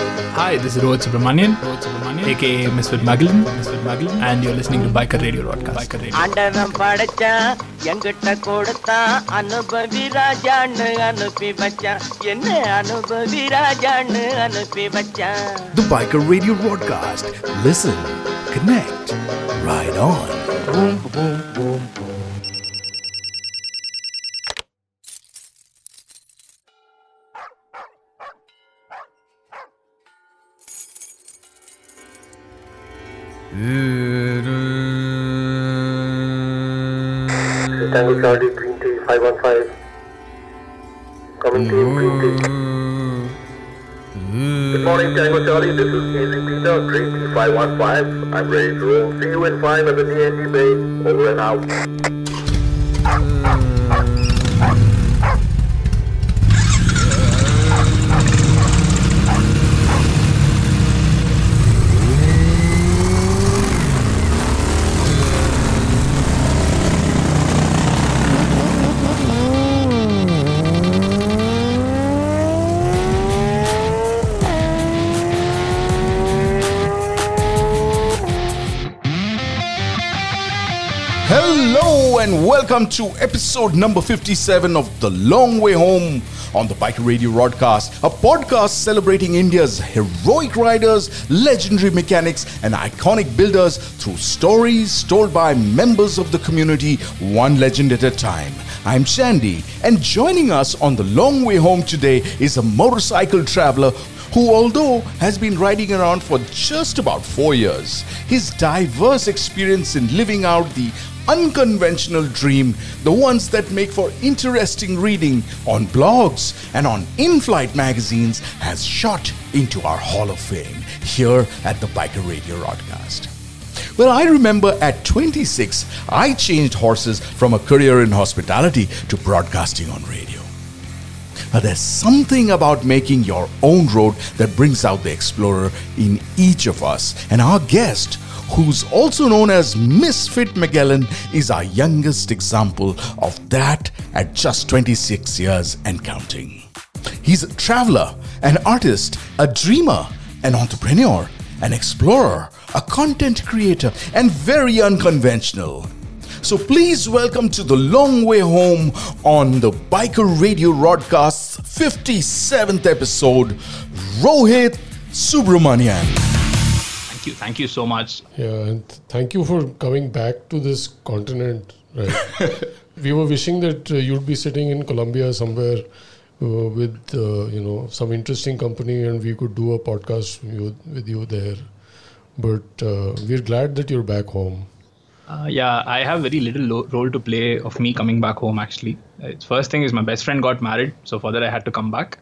Hi, this is Rohit Subramanian, Rohit Subramanian, aka Misfit Magellan, Misfit Magellan, and you're listening to Biker Radio Broadcast. Biker Radio. ஆண்டவன் படைச்சான் எங்கிட்ட கொடுத்தான் அனுபவி ராஜான்னு அனுப்பி வச்சான் என்ன அனுபவி ராஜான்னு அனுப்பி வச்சான் The Biker Radio Broadcast. Listen, connect, ride on. Boom boom boom Tango Charlie, Green Tea 515. Coming team, Green Tea. Good morning, Tango Charlie. This is Easy Peter, Green Tea 515. I'm ready to roll. See you in 5 at the DND base. Over and out. Welcome to episode number 57 of The Long Way Home on the Biker Radio Broadcast, a podcast celebrating India's heroic riders, legendary mechanics, and iconic builders through stories told by members of the community, one legend at a time. I'm Shandy, and joining us on The Long Way Home today is a motorcycle traveler who, although has been riding around for just about four years, his diverse experience in living out the unconventional dream, the ones that make for interesting reading on blogs and on in flight magazines, has shot into our Hall of Fame here at the Biker Radio Broadcast. Well, I remember at 26, I changed horses from a career in hospitality to broadcasting on radio. Now, there's something about making your own road that brings out the explorer in each of us. And our guest, who's also known as Misfit Magellan, is our youngest example of that at just 26 years and counting. He's a traveler, an artist, a dreamer, an entrepreneur, an explorer, a content creator, and very unconventional. So please welcome to the long way home on the Biker Radio Broadcast's 57th episode, Rohit Subramanian. Thank you, thank you so much. Yeah, and th- thank you for coming back to this continent. Right, we were wishing that uh, you'd be sitting in Colombia somewhere uh, with uh, you know some interesting company, and we could do a podcast with you, with you there. But uh, we're glad that you're back home. Uh, yeah, I have very little lo- role to play of me coming back home. Actually, It's first thing is my best friend got married, so for that I had to come back.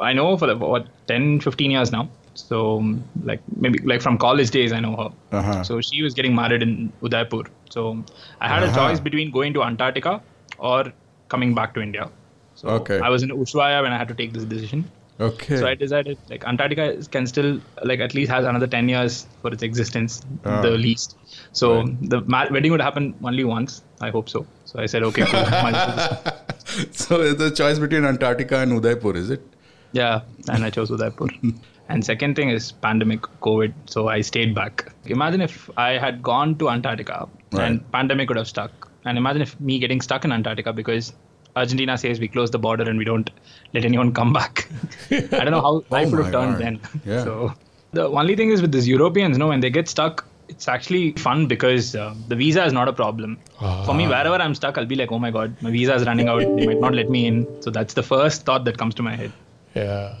I know for like, what 10, 15 years now. So um, like maybe like from college days I know her. Uh-huh. So she was getting married in Udaipur. So I had a choice between going to Antarctica or coming back to India. So Okay. I was in Ushuaia when I had to take this decision. Okay. So I decided like Antarctica can still like at least has another 10 years for its existence, Ah. the least. So the ma- wedding would happen only once. I hope so. So I said, okay, cool. Might as well just- So it's the choice between Antarctica and Udaipur, is it? yeah, and I chose Udaipur. and second thing is pandemic, COVID. So I stayed back. Imagine if I had gone to Antarctica Right. and pandemic would have stuck. And imagine if me getting stuck in Antarctica because Argentina says we close the border and we don't let anyone come back. I don't know how I Oh would have turned God. then. Yeah. So the only thing is with these Europeans, know when they get stuck, it's actually fun because uh, the visa is not a problem. For me, wherever I'm stuck, I'll be like, oh my god, my visa is running out. They might not let me in. So that's the first thought that comes to my head. Yeah,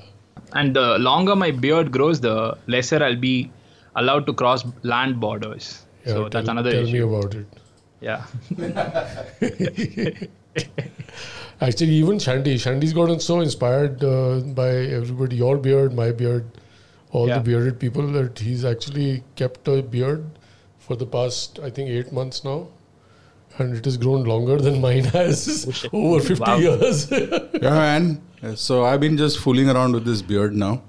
And the longer my beard grows, the lesser I'll be allowed to cross land borders. yeah. so tell, that's another tell issue. me about it. Yeah. Actually, even Shandy, Shandy's gotten so inspired uh, by everybody. Your beard, my beard, all Yeah. the bearded people that he's actually kept a beard for the past, I think, eight months now, and it has grown longer than mine has over fifty Wow. years. Yeah, man. So I've been just fooling around with this beard now.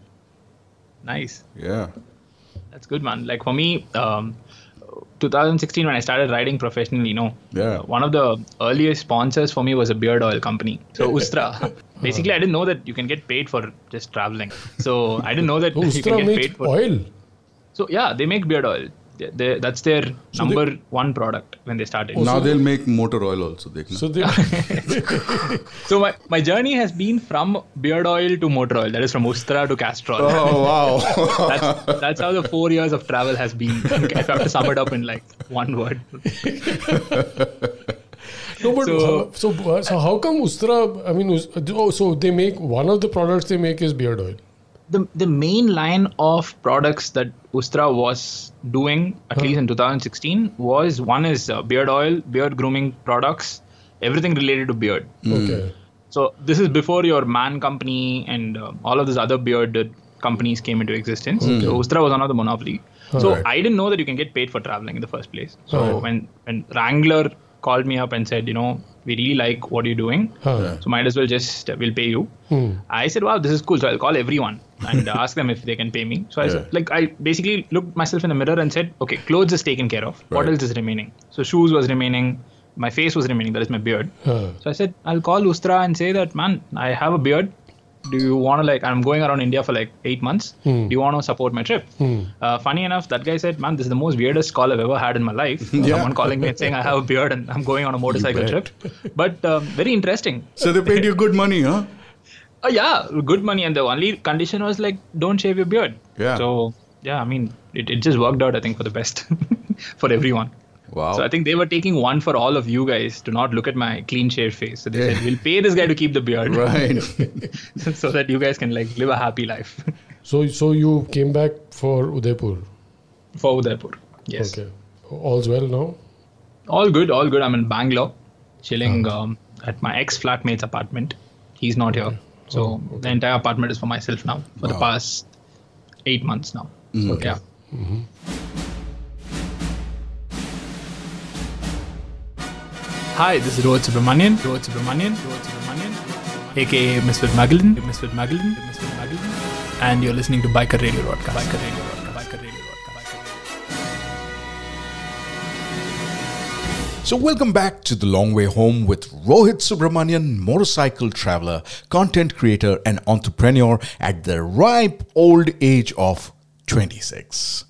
Nice. Yeah. That's good, man. Like for me, um, 2016 when I started riding professionally, you know, Yeah. one of the earliest sponsors for me was a beard oil company. So Ustraa. Basically, I didn't know that you can get paid for just traveling. So I didn't know that Oh, you can get paid for. oil. So yeah, they make beard oil. They, they, that's their number one product when they started. Now oh, they'll make motor oil also. They. So they, So my, my journey has been from beard oil to motor oil. That is from Ustraa to Castrol. oh wow! That's, that's how the four years of travel has been. if I have to sum it up in like one word. no, but So- so, so, so how come Ustraa? I mean, oh, so they make one of the products they make is beard oil. The the main line of products that Ustraa was doing, at least in 2016, was one is uh, beard oil, beard grooming products, everything related to beard. Okay. So this is before your Man Company and uh, all of these other bearded companies came into existence. So Ustraa was another of the monopoly. So Right. I didn't know that you can get paid for traveling in the first place. So Right. when when Wrangler called me up and said, you know, we really like what you're doing, Huh. so might as well just uh, we'll pay you. Hmm. I said, wow, this is cool. So I'll call everyone and ask them if they can pay me. So I said, like, I basically looked myself in the mirror and said, okay, clothes is taken care of. What Right. else is remaining? So shoes was remaining. My face was remaining. That is my beard. Huh. So I said, I'll call Ustraa and say that, man, I have a beard. Do you want to like? I'm going around India for like eight months. Hmm. Do you want to support my trip? Hmm. Uh, funny enough, that guy said, man, this is the most weirdest call I've ever had in my life. Someone calling me and saying I have a beard and I'm going on a motorcycle trip. But um, very interesting. so they paid you good money, huh? Oh yeah, good money, and the only condition was like don't shave your beard. Yeah. So yeah, I mean it, it just worked out I think for the best for everyone. Wow. So I think they were taking one for all of you guys to not look at my clean shaved face. So they said we'll pay this guy to keep the beard, right. so that you guys can like live a happy life So, so you came back for Udaipur. for Udaipur. Yes. Okay. All's well now. All good, all good. I'm in Bangalore, chilling um, at my ex flatmate's apartment. He's not here, so oh, the entire apartment is for myself now for the past eight months now. Mm-hmm. So, yeah. Mm-hmm. Hi, this is Rohit Subramanian. Rohit Subramanian. Rohit Subramanian. AKA Misfit Magellan. Misfit Magellan. Misfit Magellan. And you're listening to Biker Radio Broadcast. Biker Radio So, welcome back to The Long Way Home with Rohit Subramanian, motorcycle traveler, content creator, and entrepreneur at the ripe old age of 26.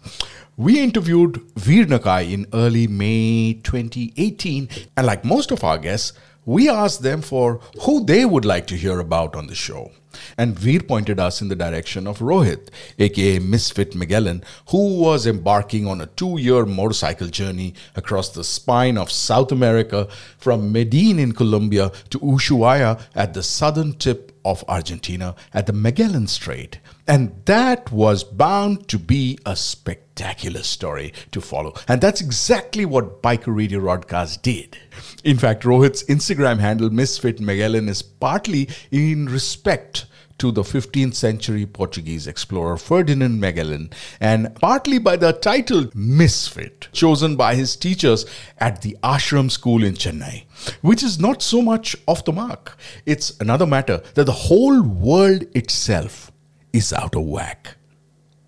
We interviewed Veer Nakai in early May 2018, and like most of our guests, we asked them for who they would like to hear about on the show. And Veer pointed us in the direction of Rohit, aka Misfit Magellan, who was embarking on a two year motorcycle journey across the spine of South America from Medellin in Colombia to Ushuaia at the southern tip of Argentina at the Magellan Strait. And that was bound to be a spectacular story to follow. And that's exactly what Biker Radio Broadcast did. In fact, Rohit's Instagram handle, Misfit Magellan, is partly in respect to the 15th century Portuguese explorer Ferdinand Magellan, and partly by the title Misfit, chosen by his teachers at the ashram school in Chennai, which is not so much off the mark. It's another matter that the whole world itself is out of whack.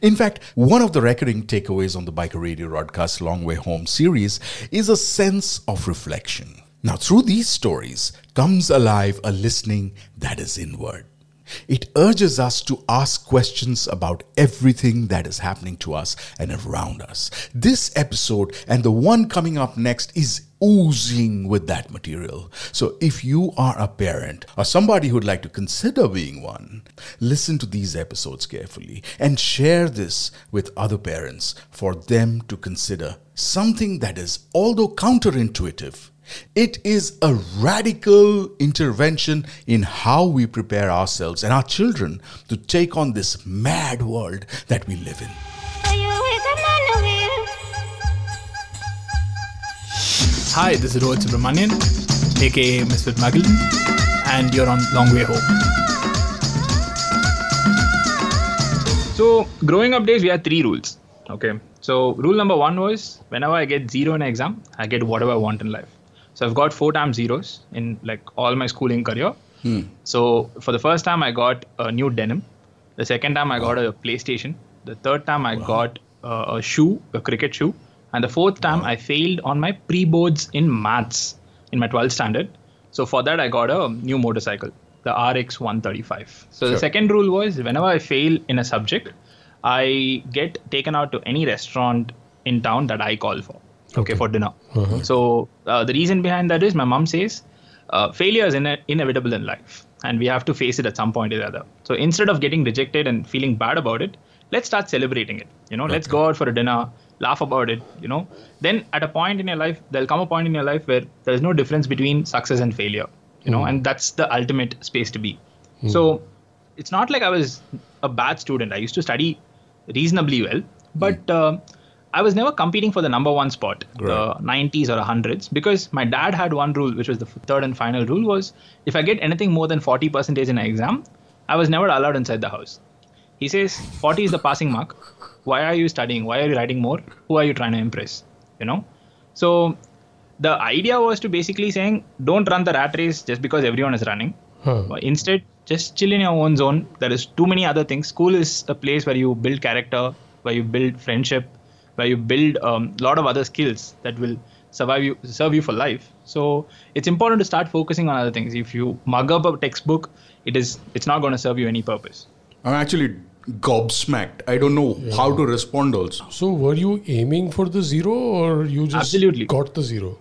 In fact, one of the recurring takeaways on the Biker Radio Broadcast Long Way Home series is a sense of reflection. Now, through these stories comes alive a listening that is inward. It urges us to ask questions about everything that is happening to us and around us. This episode and the one coming up next is oozing with that material. So if you are a parent or somebody who'd like to consider being one, listen to these episodes carefully and share this with other parents for them to consider something that is, although counterintuitive, it is a radical intervention in how we prepare ourselves and our children to take on this mad world that we live in. Hi, this is Rohit Subramanian, aka Misfit Magellan, and you're on Long Way Home. So, growing up days, we had three rules. Okay. So, rule number one was whenever I get zero in an exam, I get whatever I want in life. So, I've got four times zeros in like all my schooling career. So, for the first time, I got a new denim. The second time, I got a PlayStation. The third time, I got uh, a shoe, a cricket shoe. And the fourth time, I failed on my pre boards in maths in my 12th standard. So for that, I got a new motorcycle, the RX 135. So the second rule was whenever I fail in a subject, I get taken out to any restaurant in town that I call for. Okay, for dinner. So uh, the reason behind that is my mom says uh, failure is ine- inevitable in life, and we have to face it at some point or the other. So instead of getting rejected and feeling bad about it, let's start celebrating it. You know, let's go out for a dinner, laugh about it. You know, then at a point in your life, there'll come a point in your life where there is no difference between success and failure. You know, and that's the ultimate space to be. So it's not like I was a bad student. I used to study reasonably well, but uh, I was never competing for the number one spot, the 90s or 100s, because my dad had one rule, which was the third and final rule, was if I get anything more than 40 percentage in an exam, I was never allowed inside the house. He says 40 is the passing mark. Why are you studying? Why are you writing more? Who are you trying to impress? You know. So the idea was to basically saying don't run the rat race just because everyone is running. Hmm. Huh. Instead, just chill in your own zone. There is too many other things. School is a place where you build character, where you build friendship, where you build a um, lot of other skills that will survive you, serve you for life. So it's important to start focusing on other things. If you mug up a textbook, it is it's not going to serve you any purpose. I'm actually gobsmacked. I don't know how to respond also. So were you aiming for the zero or you just Absolutely. got the zero?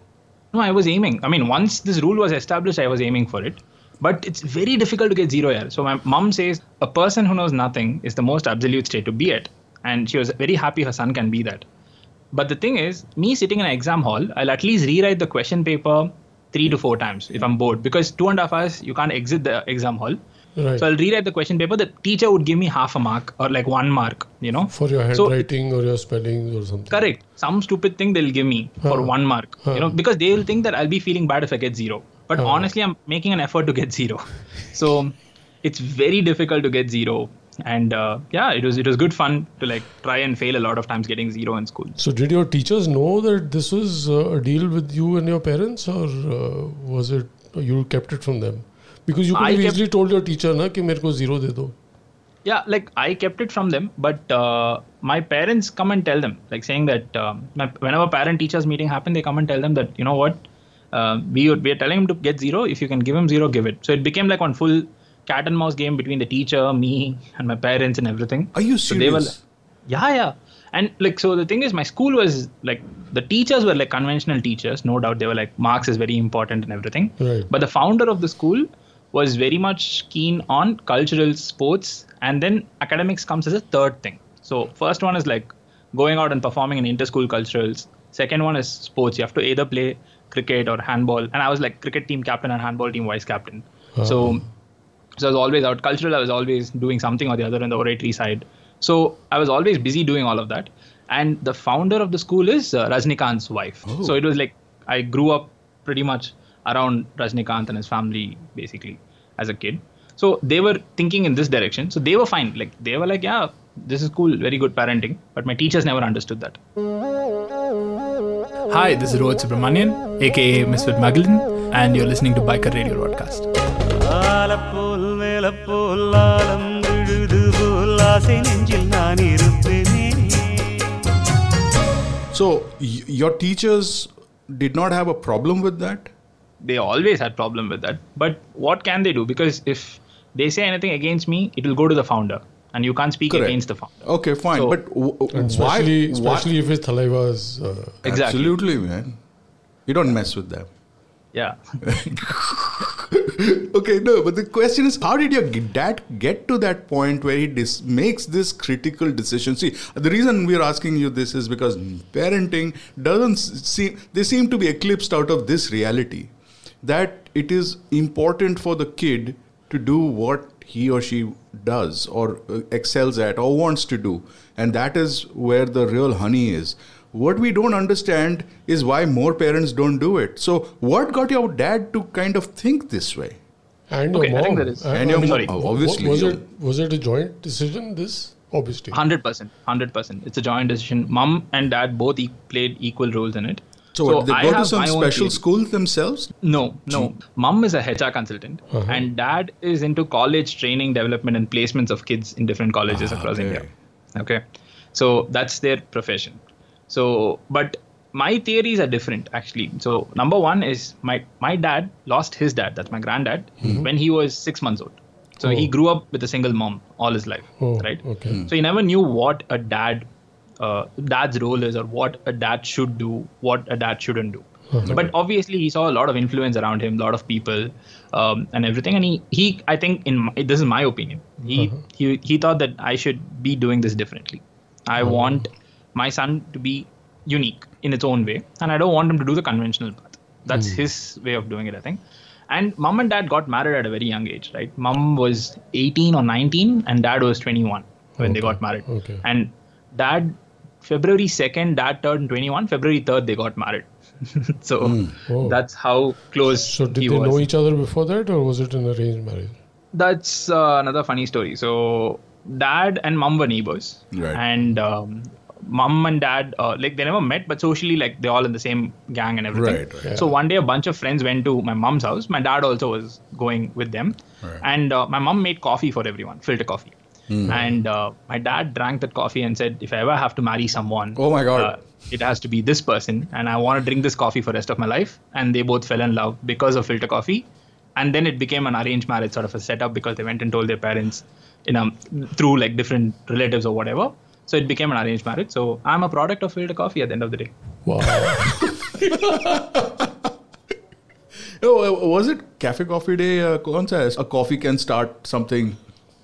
No, I was aiming. I mean, once this rule was established, I was aiming for it. But it's very difficult to get zero here. So my mom says a person who knows nothing is the most absolute state to be at. And she was very happy her son can be that. But the thing is, me sitting in an exam hall, I'll at least rewrite the question paper three to four times if I'm bored. Because two and a half hours, you can't exit the exam hall. Right. So I'll rewrite the question paper. The teacher would give me half a mark or like one mark, you know. for your So- handwriting or your spelling or something. Correct. Some stupid thing they'll give me for one mark. Huh. You know, because they will think that I'll be feeling bad if I get zero. But Huh. honestly, I'm making an effort to get zero. So it's very difficult to get zero and uh, yeah it was it was good fun to like try and fail a lot of times getting zero in school. So did your teachers know that this was uh, a deal with you and your parents? Or uh, was it you kept it from them? Because you could I have easily told your teacher na ki mere ko zero de do. Yeah like i kept it from them but uh, my parents come and tell them like saying that uh, my, whenever parent teachers meeting happen they come and tell them that you know what uh, we, we are telling him to get zero. If you can give him zero give it. So it became like on full cat and mouse game between the teacher, me, and my parents and everything. Are you So they were serious? yeah, yeah. And like so, the thing is, my school was like the teachers were like conventional teachers, no doubt. They were like marks is very important and everything. Right. But the founder of the school was very much keen on cultural sports, and then academics comes as a third thing. So first one is like going out and performing in inter-school culturals. Second one is sports. You have to either play cricket or handball, and I was like cricket team captain and handball team vice captain. So so I was always out. Cultural, I was always doing something or the other on the oratory side. So I was always busy doing all of that. And the founder of the school is uh, Rajnikant's wife. So it was like I grew up pretty much around Rajnikant and his family, basically, as a kid. So they were thinking in this direction. So they were fine. Like they were like, yeah, this is cool, very good parenting. But my teachers never understood that. Hi, this is Rohit Subramanian, aka Misfit Magellan, and you're listening to Biker Radio Broadcast. ஆலப்போல் மேலப்போல் ஆலம் விழுது போல் ஆசை நெஞ்சில் நான் இருப்பேனே So y- your teachers did not have a problem with that? They always had problem with that. But what can they do? Because if they say anything against me, it will go to the founder, and you can't speak Correct. against the founder. Okay, fine. So- but w- w- And why? especially, why- especially if his thalaiva is. Uh, Exactly. Absolutely, man. You don't mess with them. Yeah. okay, no, but the question is, how did your dad get to that point where he dis- makes this critical decision? See, the reason we're asking you this is because parenting doesn't seem, they seem to be eclipsed out of this reality that it is important for the kid to do what he or she does or uh, excels at or wants to do. And that is where the real honey is. What we don't understand is why more parents don't do it. So, what got your dad to kind of think this way? and your Okay, I think there is- I- And I your mean, mom, sorry. obviously. Was it was it a joint decision? This obviously. Hundred percent, hundred percent. It's a joint decision. Mom and dad both e- played equal roles in it. so, what, they I go to have some special theory. school themselves? No, no. Mom is a HR consultant, Uh-huh. and dad is into college training, development, and placements of kids in different colleges across Ah, okay. India. Okay, so that's their profession. So, but my theories are different actually. So number one is my my dad lost his dad, that's my granddad, when he was six months old. So he Oh. grew up with a single mom all his life, Oh, right? okay. Hmm. So he never knew what a dad, uh, dad's role is, or what a dad should do, what a dad shouldn't do. But obviously, he saw a lot of influence around him, a lot of people, um, and everything. And he, he, I think, in my, this is my opinion. He, he, he thought that I should be doing this differently. I want my son to be unique in its own way, and I don't want him to do the conventional path. That's his way of doing it, I think. And mom and dad got married at a very young age, right? Mom was 18 or 19, and dad was 21 when they got married. okay. And dad, February 2nd, dad turned 21. February 3rd, they got married. so Oh. that's how close So did he they was. know each other before that, or was it an arranged marriage? That's uh, another funny story. So dad and mom were neighbors, Right. and um, mom and dad uh, like they never met, but socially like they're all in the same gang and everything. Right, right. So one day a bunch of friends went to my mom's house. My dad also was going with them, Right. and uh, my mom made coffee for everyone, filter coffee. Hmm. And uh, my dad drank that coffee and said, "If I ever have to marry someone, Oh my God. uh, it has to be this person, and I want to drink this coffee for rest of my life." And they both fell in love because of filter coffee, and then it became an arranged marriage sort of a setup because they went and told their parents, you know, through like different relatives or whatever. So it became an arranged marriage. So I'm a product of filter coffee at the end of the day. Wow. oh, uh, was it Cafe Coffee Day? Uh, a coffee can start something.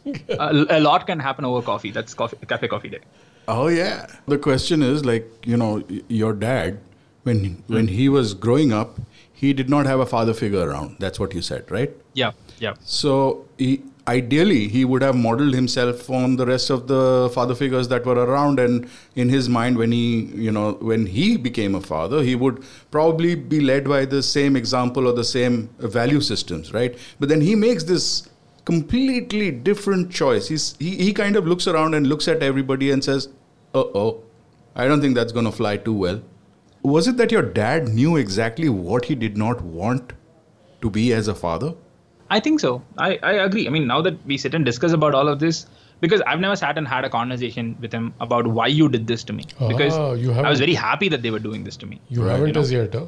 a, a lot can happen over coffee. That's coffee, Cafe Coffee Day. Oh yeah. The question is like you know your dad when when he was growing up he did not have a father figure around. That's what you said, right? Yeah. Yeah. So he, ideally, he would have modeled himself on the rest of the father figures that were around, and in his mind, when he, you know, when he became a father, he would probably be led by the same example or the same value systems, right? But then he makes this completely different choice. He's, he he kind of looks around and looks at everybody and says, "Uh oh, I don't think that's going to fly too well." Was it that your dad knew exactly what he did not want to be as a father? I think so. I, I agree. I mean, now that we sit and discuss about all of this, because I've never sat and had a conversation with him about why you did this to me. Because Ah, you I was very happy that they were doing this to me. You Right, haven't you know. as yet, huh?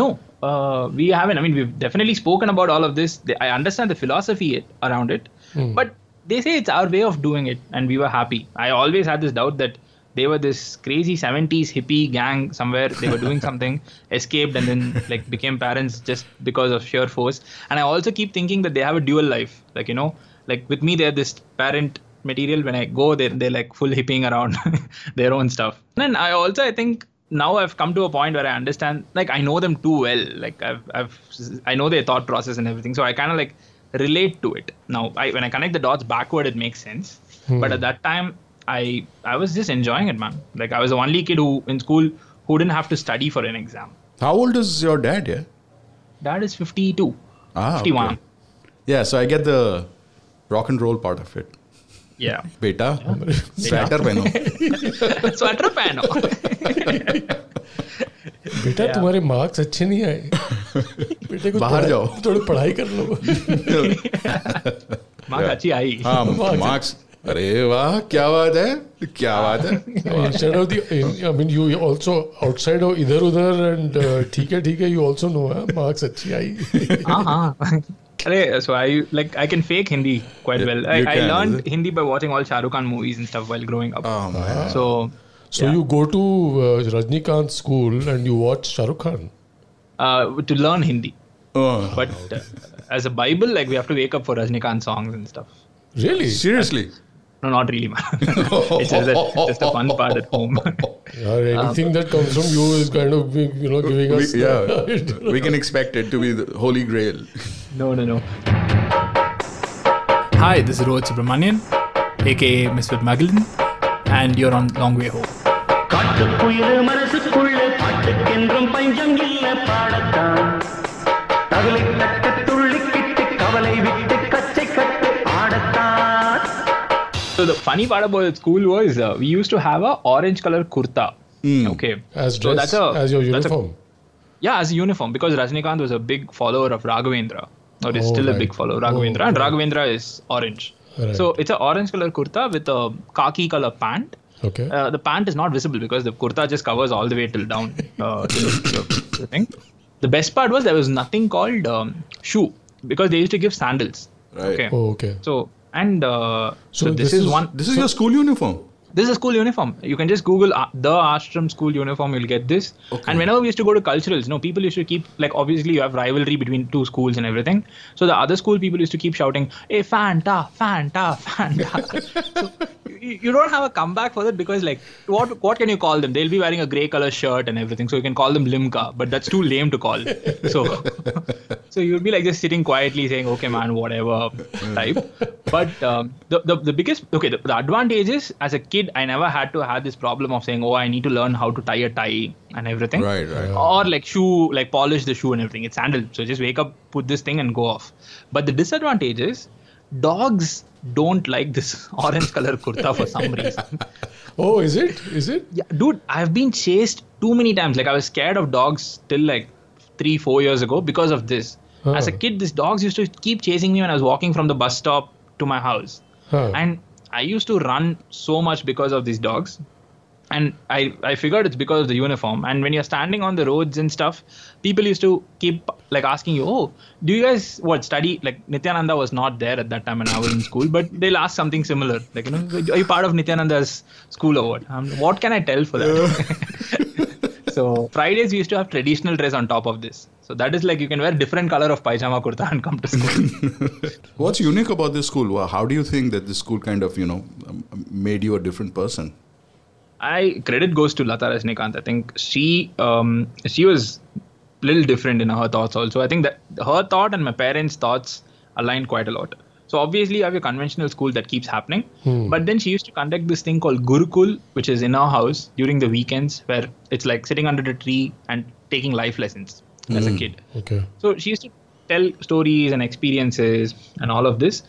No, uh, we haven't. I mean, we've definitely spoken about all of this. I understand the philosophy around it, but they say it's our way of doing it, and we were happy. I always had this doubt that they were this crazy 70s hippie gang somewhere. They were doing something, escaped, and then like became parents just because of sheer force. And I also keep thinking that they have a dual life. Like you know, like with me, they're this parent material. When I go, they're, they're like full hipping around their own stuff. And I also I think now I've come to a point where I understand, like I know them too well. Like I've, I've, I know their thought process and everything. So I kind of like relate to it. Now, I, when I connect the dots backward, it makes sense. Hmm. But at that time, I, I was just enjoying it, man. Like I was the only kid who in school who didn't have to study for an exam. How old is your dad? Yeah. Dad is 52, Ah, 51. okay. Yeah, so I get the rock and roll part of it. Yeah. बेटा sweater पहनो Sweater pehno. बेटा तुम्हारे marks अच्छे नहीं आए बेटे को बाहर थोड़ा- जाओ। थोड़ी पढ़ाई कर लो Mark अच्छी आई. हाँ मार्क्स अरे वाह क्या बात है क्या बात है I mean you also outside of इधर उधर and uh, ठीक है ठीक है you also know huh? marks अच्छी आई uh-huh. Arey, so I like I can fake Hindi quite You- well. I, you I can, is learned it? Hindi by watching all Shah Rukh Khan movies and stuff while growing up. Oh, man. So so Yeah. you go to uh, Rajnikant school and you watch Shah Rukh Khan uh, to learn Hindi, Oh, but uh, as a Bible, like we have to wake up for Rajnikant songs and stuff. really seriously No, not really, man. it's just, that, oh, oh, just the fun oh, part at home. Yeah, uh, anything that comes from you is kind of you know giving we, us yeah we can expect it to be the holy grail no, no, no. Hi, this is Rohit Subramanian, aka Mr. Magellan, and you're on Long Way Home. So the funny part about school was uh, we used to have a orange color kurta. Okay. as So dress that's a as your that's a- uniform Yeah, as a uniform because Rajnikant was a big follower of Raghavendra. Or is Oh, still a big follower of Raghavendra, Oh, and right. Raghavendra is orange. Right. So it's a orange color kurta with a khaki color pant Okay. uh, the pant is not visible because the kurta just covers all the way till down. Uh, to the, the thing. The best part was there was nothing called um, shoe because they used to give sandals. Right. Okay. oh, okay. So and uh, so, So this, this is, is- one. This is your school uniform. This is a school uniform. You can just Google uh, the Ashram school uniform. You'll get this. Okay. And whenever we used to go to culturals, you know, people used to keep like obviously you have rivalry between two schools and everything. So the other school people used to keep shouting, "Hey, Fanta, Fanta, Fanta." so you, you don't have a comeback for that because like what what can you call them? They'll be wearing a grey color shirt and everything, so you can call them Limca, but that's too lame to call. So so you'd be like just sitting quietly saying, "Okay, man, whatever," type. But um, the, the the biggest okay, the, the advantage is as a kid, I never had to have this problem of saying, "Oh, I need to learn how to tie a tie and everything." Right, right. Or like shoe, like polish the shoe and everything. It's sandal, so just wake up, put this thing, and go off. But the disadvantage is, dogs don't like this orange color kurta for some reason. Oh, is it? Is it? Yeah, dude, I've been chased too many times. Like I was scared of dogs till like three, four years ago because of this. As a kid, these dogs used to keep chasing me when I was walking from the bus stop to my house, Huh. and I used to run so much because of these dogs. And I, I figured it's because of the uniform. And when you're standing on the roads and stuff, people used to keep like asking you, "Oh, do you guys what study?" Like Nityananda was not there at that time when I was in school, but they'll ask something similar, like you know, "Are you part of Nityananda's school or what?" Um, what can I tell for that? so Fridays we used to have traditional dress on top of this. So that is like you can wear different color of pajama kurta and come to school. What's unique about this school? How do you think that this school kind of, you know, um, made you a different person? I credit goes to Lata Rajnikant. I think she um, she was a little different in her thoughts also. I think that her thought and my parents' thoughts aligned quite a lot. So obviously you have your conventional school that keeps happening, but then she used to conduct this thing called Gurukul, which is in our house during the weekends, where it's like sitting under the tree and taking life lessons as a kid. Okay. So she used to tell stories and experiences and all of this.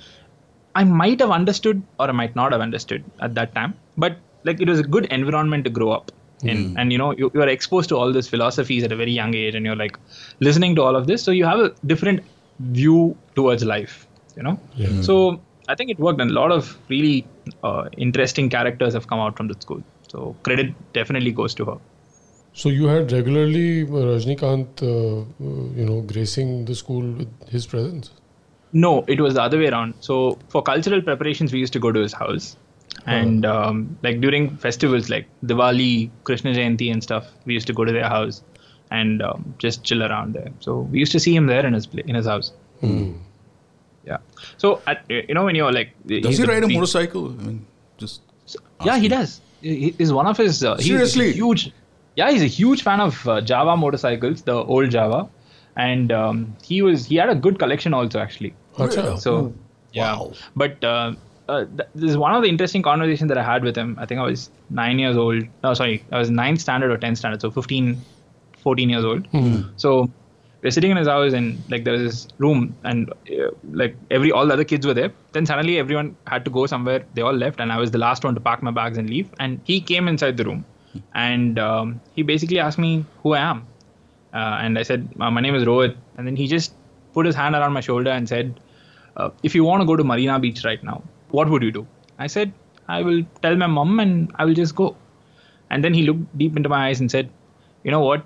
I might have understood or I might not have understood at that time, but like it was a good environment to grow up in. And you know, you, you are exposed to all these philosophies at a very young age and you're like listening to all of this. So you have a different view towards life, you know? So I think it worked and a lot of really uh, interesting characters have come out from the school. So credit definitely goes to her. So you had regularly uh, Rajnikant, uh, uh, you know, gracing the school with his presence. No, it was the other way around. So for cultural preparations, we used to go to his house, and um, like during festivals like Diwali, Krishna Jayanti, and stuff, we used to go to their house and um, just chill around there. So we used to see him there in his pla- in his house. Yeah. So at, you know when you're like, Does he's he ride a motorcycle? I mean, just yeah, he does. He is one of his. Uh, he's- he's Seriously? huge. Yeah, he's a huge fan of uh, Jawa motorcycles, the old Jawa, and um, he was he had a good collection also actually. Acha. So yeah, Wow. but uh, uh, th- this is one of the interesting conversations that I had with him. I think I was nine years old. No, sorry, I was ninth standard or tenth standard, so 15, 14 years old. So we're sitting in his house and like there was this room and uh, like every all the other kids were there. Then suddenly everyone had to go somewhere. They all left and I was the last one to pack my bags and leave. And he came inside the room and um, he basically asked me who I am. Uh, and I said, uh, my name is Rohit. And then he just put his hand around my shoulder and said, uh, if you want to go to Marina Beach right now, what would you do? I said, I will tell my mom and I will just go. And then he looked deep into my eyes and said, you know what?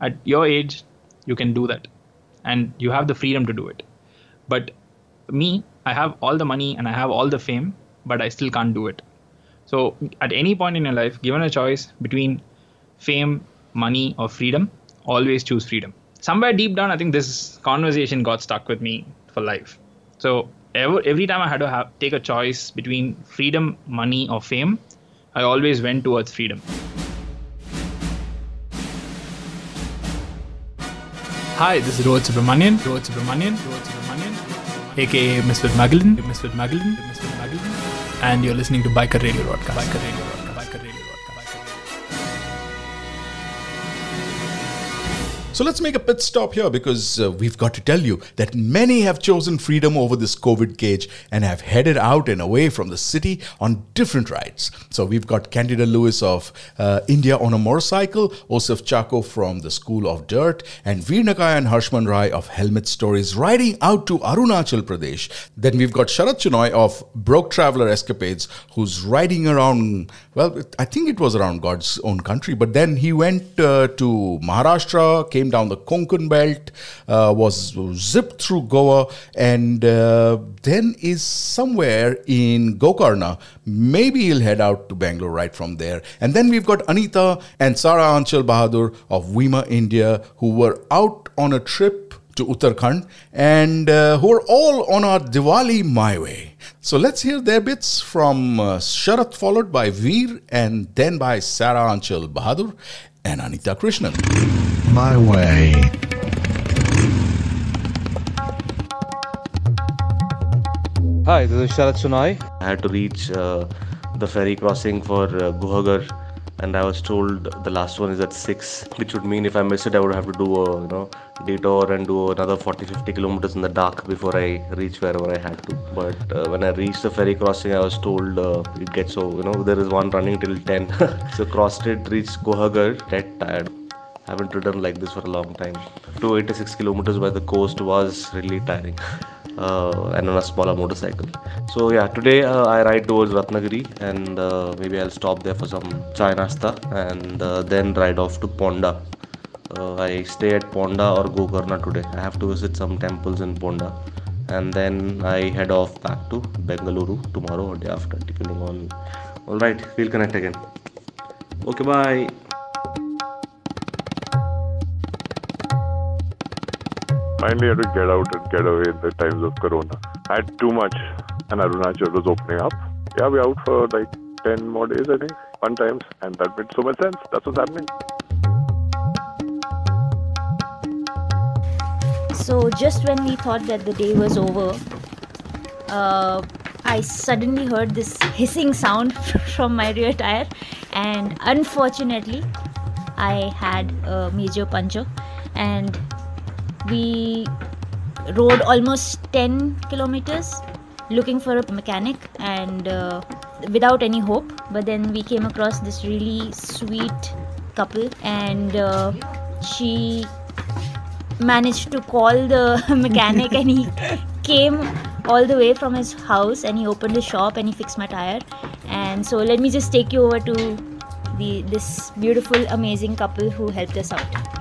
At your age, you can do that. And you have the freedom to do it. But me, I have all the money and I have all the fame, but I still can't do it. So at any point in your life, given a choice between fame, money, or freedom, always choose freedom. Somewhere deep down, I think this conversation got stuck with me for life. So ever, every time I had to have, take a choice between freedom, money, or fame, I always went towards freedom. Hi, this is Rohit Subramanian. Rohit Subramanian. Rohit Subramanian. AKA Misfit Magellan. Misfit Magellan. Misfit Magellan. And you're listening to Biker Radio Broadcast. Biker Radio So let's make a pit stop here because uh, we've got to tell you that many have chosen freedom over this COVID cage and have headed out and away from the city on different rides. So we've got Candida Louis of uh, India on a motorcycle, Osif Chako from the School of Dirt, and Veer and Harshman Rai of Helmet Stories riding out to Arunachal Pradesh. Then we've got Sharat Chinoy of Broke Traveler Escapades, who's riding around, well, I think it was around God's own country, but then he went uh, to Maharashtra, came down the Konkan belt, uh, was zipped through Goa, and uh, then is somewhere in Gokarna. Maybe he'll head out to Bangalore right from there. And then we've got Anita and Sara Anchal Bahadur of Wima India, who were out on a trip to Uttarakhand and uh, who are all on our Diwali My Way. So let's hear their bits from uh, Sharat, followed by Veer, and then by Sarah Anchal Bahadur and Anita Krishnan. My way. Hi, this is Sharat Sunai. I had to reach uh, the ferry crossing for uh, Guhagar, and I was told the last one is at six, which would mean if I miss it, I would have to do a you know detour and do another 40-50 kilometers in the dark before I reach wherever I had to. But uh, when I reached the ferry crossing, I was told uh, it gets so you know there is one running till 10. so crossed it, reached Guhagar, dead tired. Haven't ridden like this for a long time. 286 kilometers by the coast was really tiring. Uh, and on a smaller motorcycle. So yeah, today uh, I ride towards Ratnagiri and uh, maybe I'll stop there for some chai nasta and uh, then ride off to Ponda. Uh, I stay at Ponda or Gokarna today. I have to visit some temples in Ponda and then I head off back to Bengaluru tomorrow or day after, depending on. All right, we'll connect again. Okay, bye. Finally, had to get out and get away in the times of Corona. I had too much, and Arunachal was opening up. Yeah, we're out for like 10 more days, I think, one times, and that made so much sense. That's what's happening. So just when we thought that the day was over, uh, I suddenly heard this hissing sound from my rear tire, and unfortunately, I had a major puncture, and we rode almost 10 kilometers looking for a mechanic and uh, without any hope. But then we came across this really sweet couple, and uh, she managed to call the mechanic and he came all the way from his house and he opened his shop and he fixed my tire and so let me just take you over to the this beautiful amazing couple who helped us out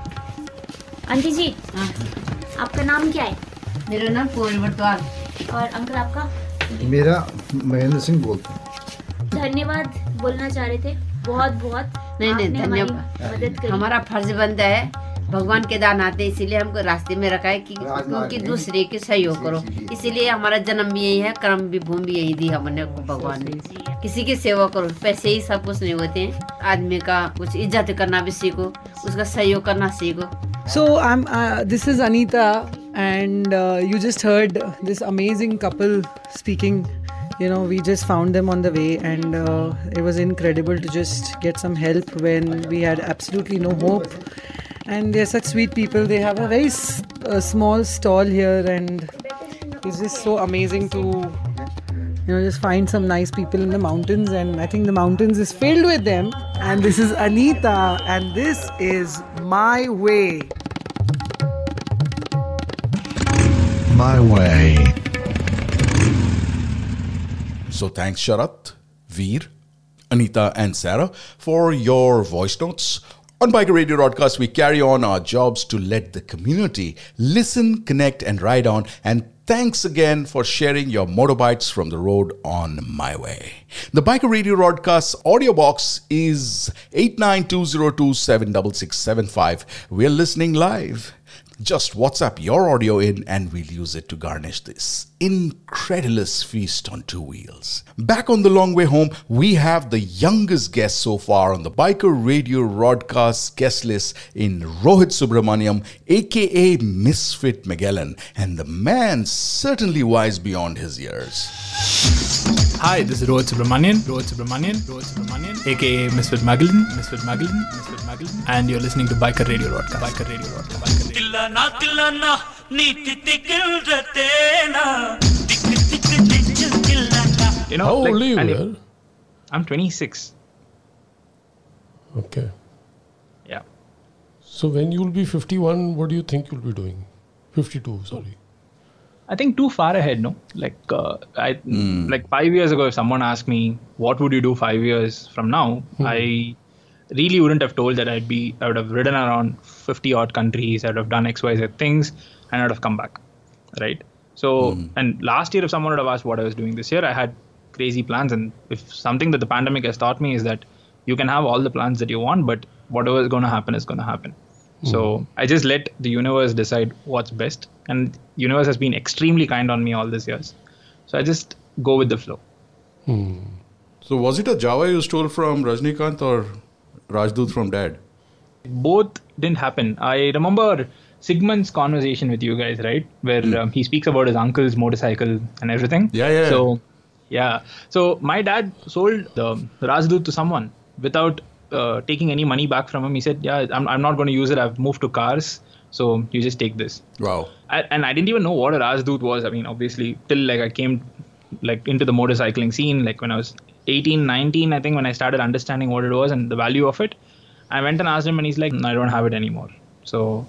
aunty ji आपका नाम क्या है? मेरा नाम पूर्व बटवाल और uncle आपका? मेरा महेंद्र सिंह बोलते हैं। धन्यवाद बोलना चाह रहे थे। बहुत बहुत। नहीं नहीं धन्यवाद। मदद करी। हमारा फ़र्ज़ बनता है भगवान केदारनाथ है इसीलिए हमको रास्ते में रखा है कि क्योंकि दूसरे के सहयोग करो। इसीलिए। हमारा जन्म भी यही है कर्म भी भूमि भी यही दी हमने भगवान ने। किसी की सेवा करो। पैसे ही सब कुछ नहीं होते हैं। आदमी का कुछ इज़्ज़त करना भी सीखो उसका सहयोग करना सीखो। So I'm. Uh, this is Anita, and uh, you just heard this amazing couple speaking. You know, we just found them on the way, and uh, it was incredible to just get some help when we had absolutely no hope. And they're such sweet people. They have a very s- uh, small stall here, and it's just so amazing to you know just find some nice people in the mountains and i think the mountains is filled with them and this is anita and this is my way My way. So thanks, Sharat, Veer, Anita, and Sarah for your voice notes. On Biker Radio Broadcast, we carry on our jobs to let the community listen, connect, and ride on. And thanks again for sharing your motorbikes from the road on my way. The Biker Radio Broadcast audio box is 8920276675. We're listening live. Just WhatsApp your audio in and we'll use it to garnish this incredulous feast on two wheels. Back on the long way home, we have the youngest guest so far on the Biker Radio Broadcast guest list in Rohit Subramanian, aka Misfit Magellan, and the man certainly wise beyond his years. Hi, this is Rohit Subramanian, Rohit Subramanian, Rohit Subramanian, aka Misfit Magellan, Misfit Magellan, Misfit Magellan, and you're listening to Biker Radio Rodcast. Biker Radio Rodcast. Biker Radio. தில்லானா தில்லானா நீ தித்திக்கின்ற தேனா திக்கு திக்கு திக்கு தில்லானா You know, How like, old are you? and if- Yaar? I'm 26. Okay. Yeah. So when you'll be 51, what do you think you'll be doing? 52, sorry. I think too far ahead, no? Like, uh, I hmm. like five years ago, if someone asked me what would you do five years from now, hmm. I really wouldn't have told that I'd be. I would have ridden around 50 odd countries. I'd have done X, Y, Z things, and I'd have come back, right? So, hmm. and last year, if someone would have asked what I was doing this year, I had crazy plans. And if something that the pandemic has taught me is that you can have all the plans that you want, but whatever is going to happen is going to happen. So hmm. I just let the universe decide what's best, and universe has been extremely kind on me all these years. So I just go with the flow. Hmm. So was it a Jawa you stole from Rajnikant or Rajdut from Dad? Both didn't happen. I remember Sigmund's conversation with you guys, right, where hmm. um, he speaks about his uncle's motorcycle and everything. Yeah, yeah. So yeah, so my dad sold um, the Rajdut to someone without uh, taking any money back from him. He said, "Yeah, I'm, I'm not going to use it. I've moved to cars, so you just take this." Wow. I, and I didn't even know what a Rajdut was. I mean, obviously, till like I came like into the motorcycling scene, like when I was 18, 19, I think when I started understanding what it was and the value of it, I went and asked him, and he's like, "No, "I don't have it anymore." So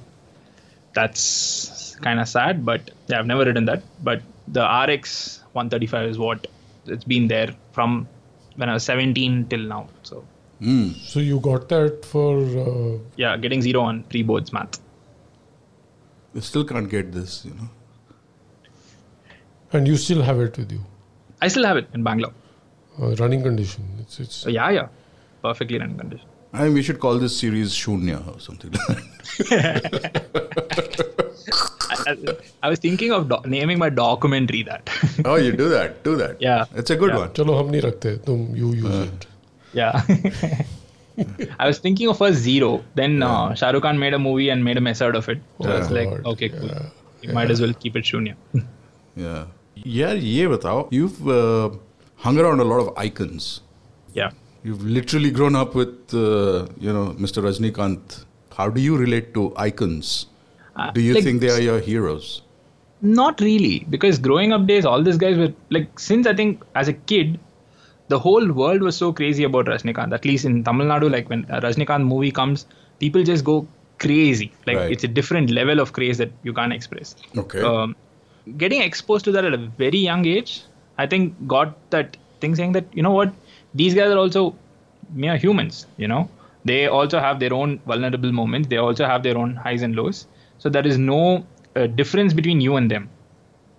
that's kind of sad, but yeah, I've never ridden that. But the RX 135 is what it's been there from when I was 17 till now. So Mm. So you got that for. Uh, yeah, getting zero on three boards math. You still can't get this, you know. And you still have it with you. I still have it in Bangalore. Uh, running condition. It's, it's uh, yeah, yeah, perfectly running condition. I mean, we should call this series Shunya or something like that. I, was thinking of do- naming my documentary that. oh, you do that. Do that. Yeah. It's a good yeah. one. Chalo, hum rakhte. Tum, you use uh. it. Yeah. I was thinking of a Zero. Then uh, Shah Rukh Khan made a movie and made a mess out of it. So I was Yeah. like, okay, cool. You might as well keep it Shunya. Yeah. Yeah, ye batao. You've uh, hung around a lot of icons. Yeah. You've literally grown up with, uh, you know, Mr. Rajnikant. How do you relate to icons? Uh, do you like- think they are your heroes? Not really, because growing up days, all these guys were like, since I think as a kid, the whole world was so crazy about Rajnikant. At least in Tamil Nadu, like when a Rajnikant movie comes, people just go crazy. Like Right. it's a different level of craze that you can't express. Okay. Um, getting exposed to that at a very young age, I think got that thing saying that you know what, these guys are also mere humans. You know, they also have their own vulnerable moments. They also have their own highs and lows. So there is no uh, difference between you and them.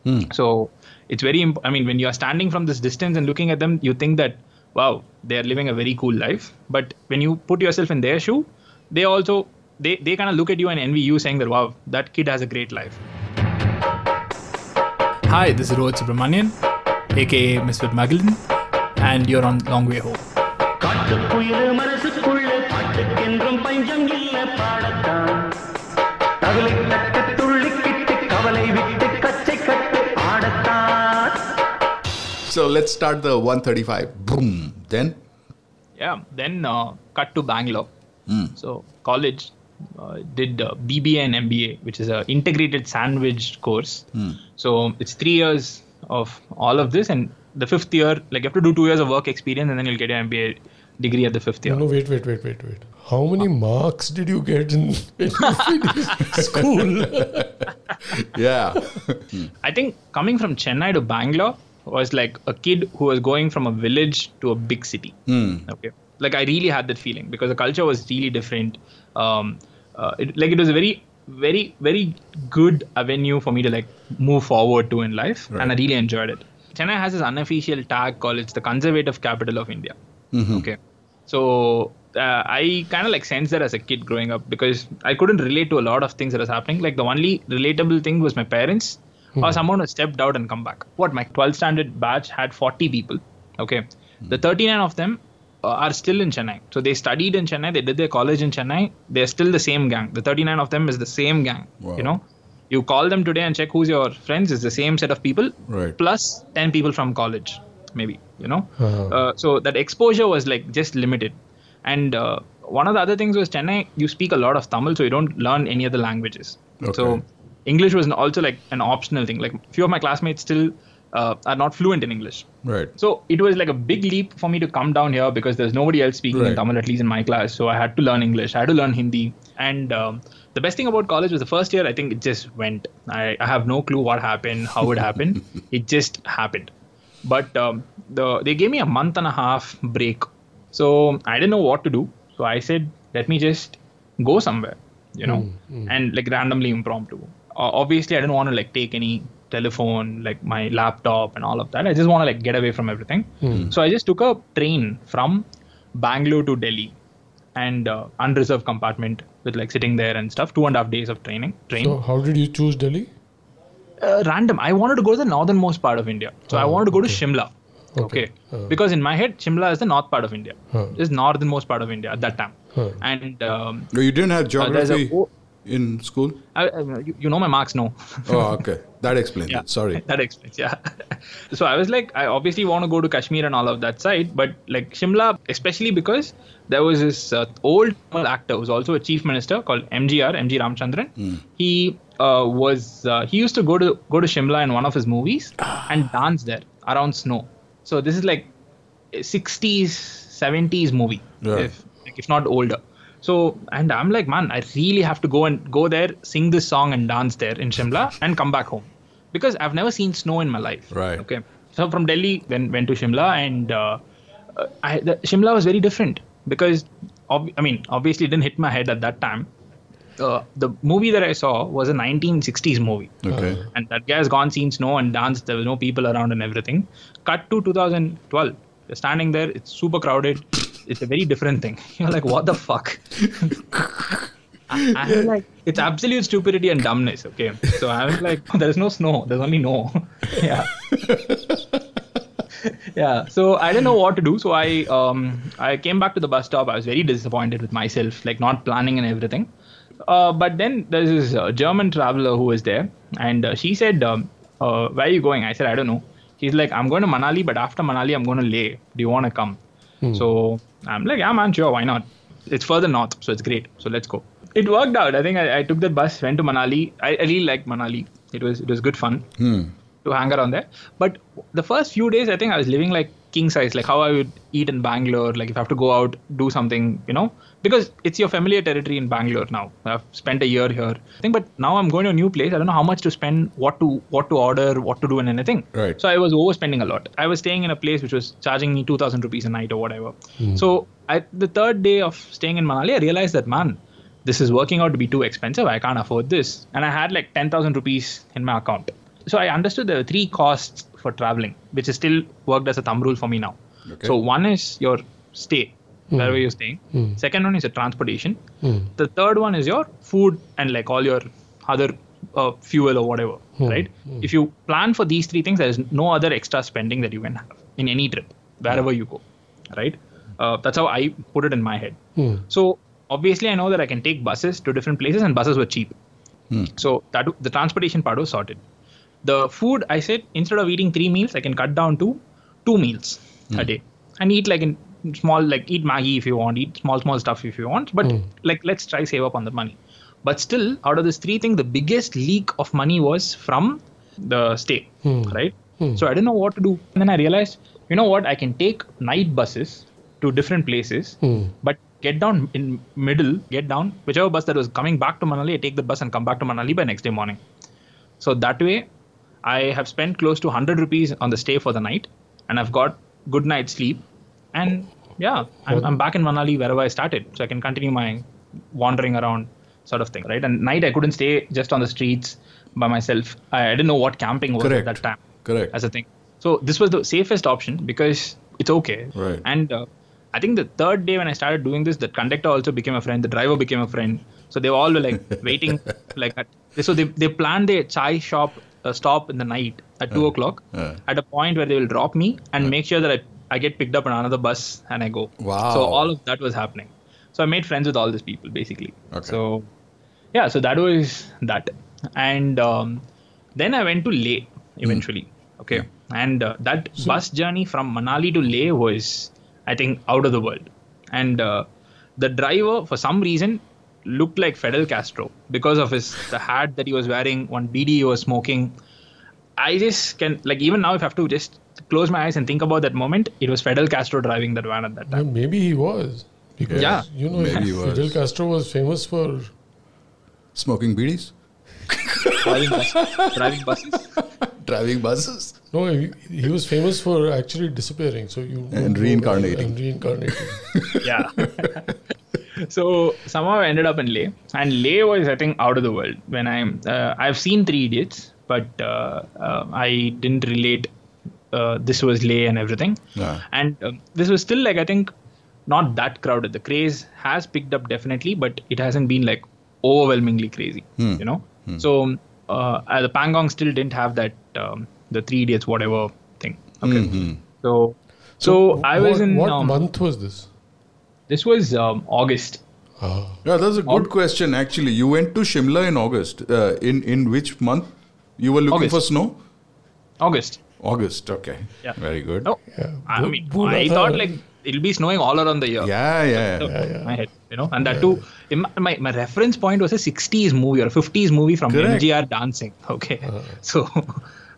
Hmm. So it's very. Imp- I mean, when you are standing from this distance and looking at them, you think that wow, they are living a very cool life. But when you put yourself in their shoe, they also they they kind of look at you and envy you, saying that wow, that kid has a great life. Hi, this is Rohit Subramanian, aka Mr. Magellan, and you're on Long Way Home. So let's start the 135. Boom. Then? Yeah. Then uh, cut to Bangalore. Hmm. So college uh, did uh, BBA and MBA, which is a integrated sandwich course. Hmm. So it's three years of all of this, and the fifth year, like you have to do two years of work experience, and then you'll get your MBA degree at the fifth year. No, no, wait, wait, wait, wait, wait. How many marks did you get in when you finished school? Yeah. I think coming from Chennai to Bangalore was like a kid who was going from a village to a big city. Hmm. Okay, like I really had that feeling because the culture was really different. Um, uh, it, like it was a very, very, very good avenue for me to like move forward to in life, and I really enjoyed it. Chennai has this unofficial tag called it's the conservative capital of India. Mhm. Okay, so uh, I kind of like sensed that as a kid growing up because I couldn't relate to a lot of things that was happening. Like the only relatable thing was my parents or someone who stepped out and come back. What my 12th standard batch had 40 people. Okay, the 39 of them uh, are still in Chennai. So they studied in Chennai. They did their college in Chennai. They're still the same gang. The 39 of them is the same gang. Wow. You know, you call them today and check who's your friends. It's the same set of people Right. plus 10 people from college. maybe you know. Uh-huh. Uh, so that exposure was like just limited, and uh, one of the other things was Chennai. You speak a lot of Tamil, so you don't learn any other languages. Okay. So English was also like an optional thing. Like few of my classmates still uh, are not fluent in English. Right. So it was like a big leap for me to come down here because there's nobody else speaking in Tamil, at least in my class. So I had to learn English. I had to learn Hindi. And um, the best thing about college was the first year, I think it just went. I, I have no clue what happened, how it happened. it just happened. But um, the they gave me a month and a half break. So I didn't know what to do. So I said, let me just go somewhere, you know, and like randomly impromptu. Obviously, I didn't want to like take any telephone, like my laptop and all of that. I just want to like get away from everything. Hmm. So I just took a train from Bangalore to Delhi and uh, unreserved compartment with like sitting there and stuff. Two and a half days of training. Train. So how did you choose Delhi? uh, random. I wanted to go to the northernmost part of India. So I Oh, wanted to go to. Shimla. Okay. Uh. Because in my head, Shimla is the north part of India. Huh. It's northernmost part of India at that time. Huh. And um, No, you didn't have uh, geography in school? I, I, you, know my marks, no. Oh, okay. That explains Yeah. it. Sorry. that explains, yeah. so I was like, I obviously want to go to Kashmir and all of that side, but like Shimla, especially because there was this uh, old actor who's also a chief minister called MGR, MG Ramchandran. He uh, was uh, he used to go to go to Shimla in one of his movies and dance there around snow. So this is like 60s, 70s movie, Right. if like, if not older. So and I'm like, man, I really have to go and go there, sing this song and dance there in Shimla and come back home because I've never seen snow in my life. Right. Okay. So from Delhi, then went to Shimla, and uh, uh, I, the, Shimla was very different because, ob- I mean, obviously it didn't hit my head at that time. Uh, the movie that I saw was a 1960s movie. Okay. And that guy has gone, seen snow and danced. There was no people around and everything. Cut to 2012. You're standing there. It's super crowded. It's a very different thing. You're like, what the fuck? I, I was like, it's absolute stupidity and dumbness. Okay. So I was like, there's no snow. There's only no. yeah. yeah. So I didn't know what to do. So I um I came back to the bus stop. I was very disappointed with myself, like not planning and everything. Uh, but then there's this uh, German traveler who was there, and uh, she said, um, uh, "Where are you going?" I said, "I don't know." She's like, "I'm going to Manali, but after Manali, I'm going to Leh. Do you want to come?" So I'm like, "Yeah, man, sure, why not?" It's further north, so it's great. So let's go. It worked out. I think I, I took the bus, went to Manali. I, I really liked Manali. It was it was good fun Hmm. to hang around there. But the first few days, I think I was living like king size, like how I would eat in Bangalore. Like if I have to go out, do something, you know, because it's your familiar territory in Bangalore now. I've spent a year here. I think, but now I'm going to a new place. I don't know how much to spend, what to what to order, what to do, and anything. Right. So I was overspending a lot. I was staying in a place which was charging me two thousand rupees a night or whatever. Hmm. So I, the third day of staying in Manali, I realized that man, this is working out to be too expensive. I can't afford this, and I had like ten thousand rupees in my account. So I understood there were three costs for traveling, which is still worked as a thumb rule for me now. Okay. So one is your stay, wherever Hmm. you're staying. Hmm. Second one is your transportation. Hmm. The third one is your food and like all your other uh, fuel or whatever, right? If you plan for these three things, there is no other extra spending that you can have in any trip, wherever you go, right? Uh, that's how I put it in my head. So obviously, I know that I can take buses to different places, and buses were cheap. So that the transportation part was sorted. The food, I said, instead of eating three meals, I can cut down to two meals a day and eat like in small, like eat Maggi if you want, eat small, small stuff if you want. But Hmm. like, let's try save up on the money. But still, out of this three things the biggest leak of money was from the stay, Hmm. right? Hmm. So I didn't know what to do. And then I realized, you know what? I can take night buses to different places, Hmm. but get down in middle, get down whichever bus that was coming back to Manali. I take the bus and come back to Manali by next day morning. So that way, I have spent close to 100 rupees on the stay for the night, and I've got good night sleep. And yeah, I'm, I'm back in Manali wherever I started, so I can continue my wandering around sort of thing, right? And night I couldn't stay just on the streets by myself. I, I didn't know what camping was Correct. at that time Correct. as a thing. So this was the safest option because it's okay. Right. And uh, I think the third day when I started doing this, the conductor also became a friend. The driver became a friend. So they all were like waiting, like at, so they they planned their chai shop uh, stop in the night at two Uh, o'clock uh. at a point where they will drop me and make sure that I, I get picked up on another bus and I go. Wow. So all of that was happening. So I made friends with all these people basically. Okay. So yeah, so that was that. And um, then I went to Leh eventually. Okay. and uh, that bus journey from Manali to Leh was, I think, out of the world. And uh, the driver, for some reason, looked like Fidel Castro because of his the hat that he was wearing, one beedi he was smoking. I just can like even now if I have to just close my eyes and think about that moment, it was Fidel Castro driving that van at that time. Yeah, maybe he was. Because, Yeah. you know, Maybe he was. Fidel Castro was famous for Smoking beedies? driving, bus, driving buses. Driving buses? No, he, he was famous for actually disappearing. So you And reincarnating. and reincarnating. yeah. so somehow I ended up in Leh, and Leh was I think out of the world. When I'm, uh, I've seen Three Idiots, but uh, uh, I didn't relate. Uh, this was Leh and everything, Yeah. and um, this was still like I think not that crowded. The craze has picked up definitely, but it hasn't been like overwhelmingly crazy. Hmm. You know, so um, uh, the Pangong still didn't have that um, the Three Idiots whatever thing. Okay, Mhm. so so, I was what, in What um, month was this? this was um, August. Ah. Yeah, that's a good question. Actually, you went to Shimla in August. Uh, in in which month? You were looking August. for snow. August. August. Okay. Yeah. Very good. No, I mean, I thought like it'll be snowing all around the year. Yeah, yeah, So, My head, you know, and that too. in my, my, my reference point was a 60s movie or a 50s movie from Correct. MGR dancing. Okay, so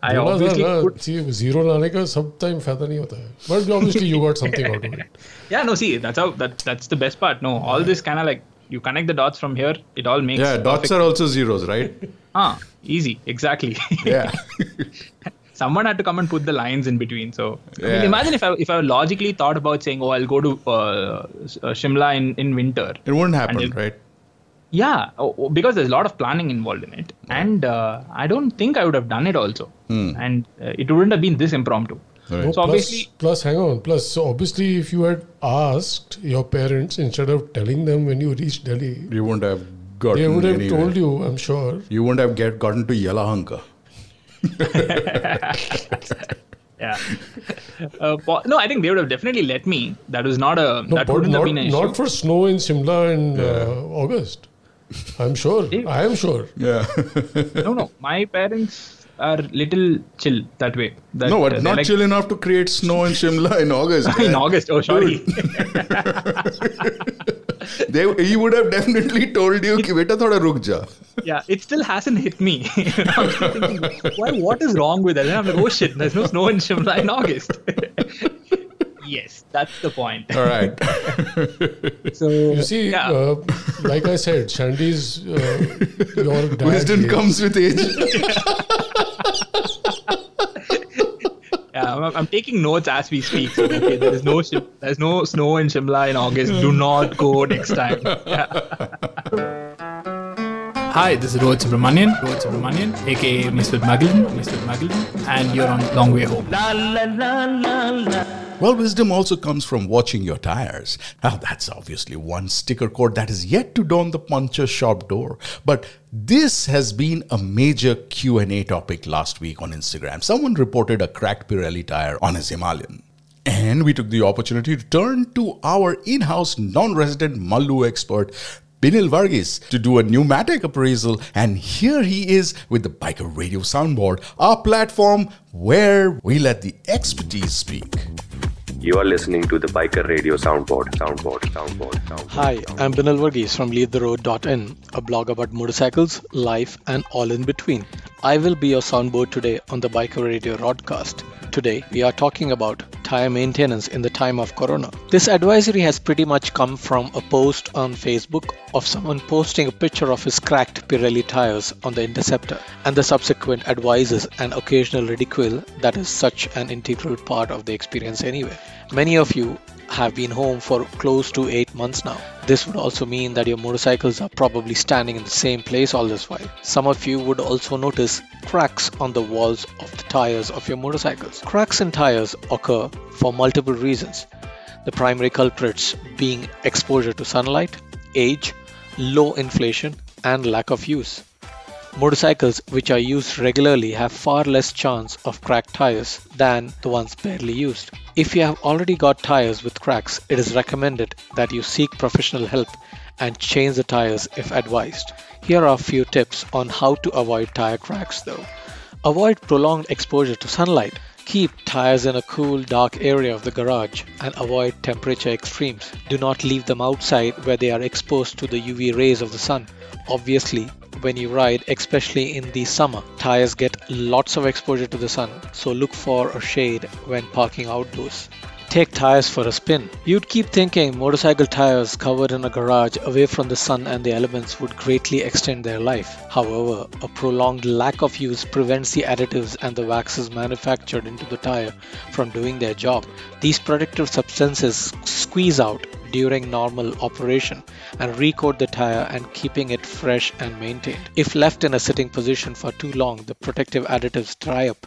I बोला था obviously ना, put, see, zero लाने का सब time फायदा नहीं होता है. But obviously you got something out of it. yeah no see that's how that that's the best part. No, all this kind of like you connect the dots from here, it all makes Yeah, dots perfect- are also zeros, right? ah easy exactly. Yeah. someone had to come and put the lines in between. So I mean, imagine if I if I logically thought about saying, oh, I'll go to uh, uh, Shimla in in winter. It wouldn't happen, And it- right? Yeah, oh, oh, because there's a lot of planning involved in it, and uh, I don't think I would have done it also, Hmm. and uh, it wouldn't have been this impromptu. No, So plus, obviously, plus, hang on. Plus, so obviously, if you had asked your parents instead of telling them when you reached Delhi, You wouldn't have gotten they would have anywhere. told you. I'm sure. You wouldn't have get gotten to Yelahanka. yeah. Uh, po- no, I think they would have definitely let me. That was not a No, that wouldn't have not, been an issue. not for snow in Simla in uh, August. I'm sure. I am sure. Yeah. no, no, my parents are little chill that way. That, no, but uh, not like, chill enough to create snow in Shimla in August. in. August, oh sorry. they, he would have definitely told you, it, beta thoda ruk ja. yeah, it still hasn't hit me. I'm thinking, why? What is wrong with that? And I'm like, oh shit, there's no snow in Shimla in August. yes, that's the point. All right. so you see, yeah. uh, like I said, Shandy's uh, your wisdom comes with age. Yeah, I'm, I'm taking notes as we speak. So, okay, there is no Shim- there's no snow in Shimla in August. Do not go next time. Hi, this is Rohit Subramanian, Rohit Subramanian, aka Mr. Magellan, Mr. Magellan, and you're on Long Way Home. Well, wisdom also comes from watching your tires. Now, that's obviously one sticker code that is yet to dawn the puncher shop door. But this has been a major Q&A topic last week on Instagram. Someone reported a cracked Pirelli tire on his Himalayan. And we took the opportunity to turn to our in-house non-resident Mallu expert, Binil Varghese, to do a pneumatic appraisal. And here he is with the Biker Radio Soundboard, our platform where we let the expertise speak. You are listening to the Biker Radio Soundboard. Soundboard. Soundboard. Soundboard. Hi, I'm Binil Varghese from LeadTheRoad.in, a blog about motorcycles, life, and all in between. I will be your soundboard today on the Biker Radio Rodcast. Today, we are talking about tire maintenance in the time of Corona. This advisory has pretty much come from a post on Facebook of someone posting a picture of his cracked Pirelli tires on the Interceptor and the subsequent advices and occasional ridicule that is such an integral part of the experience anyway. Many of you have been home for close to 8 months now. This would also mean that your motorcycles are probably standing in the same place all this while. Some of you would also notice cracks on the walls of the tires of your motorcycles. Cracks in tires occur for multiple reasons. The primary culprits being exposure to sunlight, age, low inflation, and lack of use. Motorcycles which are used regularly have far less chance of cracked tires than the ones barely used. If you have already got tires with cracks, it is recommended that you seek professional help and change the tires if advised. Here are a few tips on how to avoid tire cracks though. Avoid prolonged exposure to sunlight. Keep tires in a cool, dark area of the garage and avoid temperature extremes. Do not leave them outside where they are exposed to the UV rays of the sun. Obviously, when you ride, especially in the summer, tires get lots of exposure to the sun, so look for a shade when parking outdoors. Take tires for a spin. You'd keep thinking motorcycle tires covered in a garage away from the sun and the elements would greatly extend their life. However, a prolonged lack of use prevents the additives and the waxes manufactured into the tire from doing their job. These protective substances squeeze out during normal operation and recoat the tire and keeping it fresh and maintained. If left in a sitting position for too long, the protective additives dry up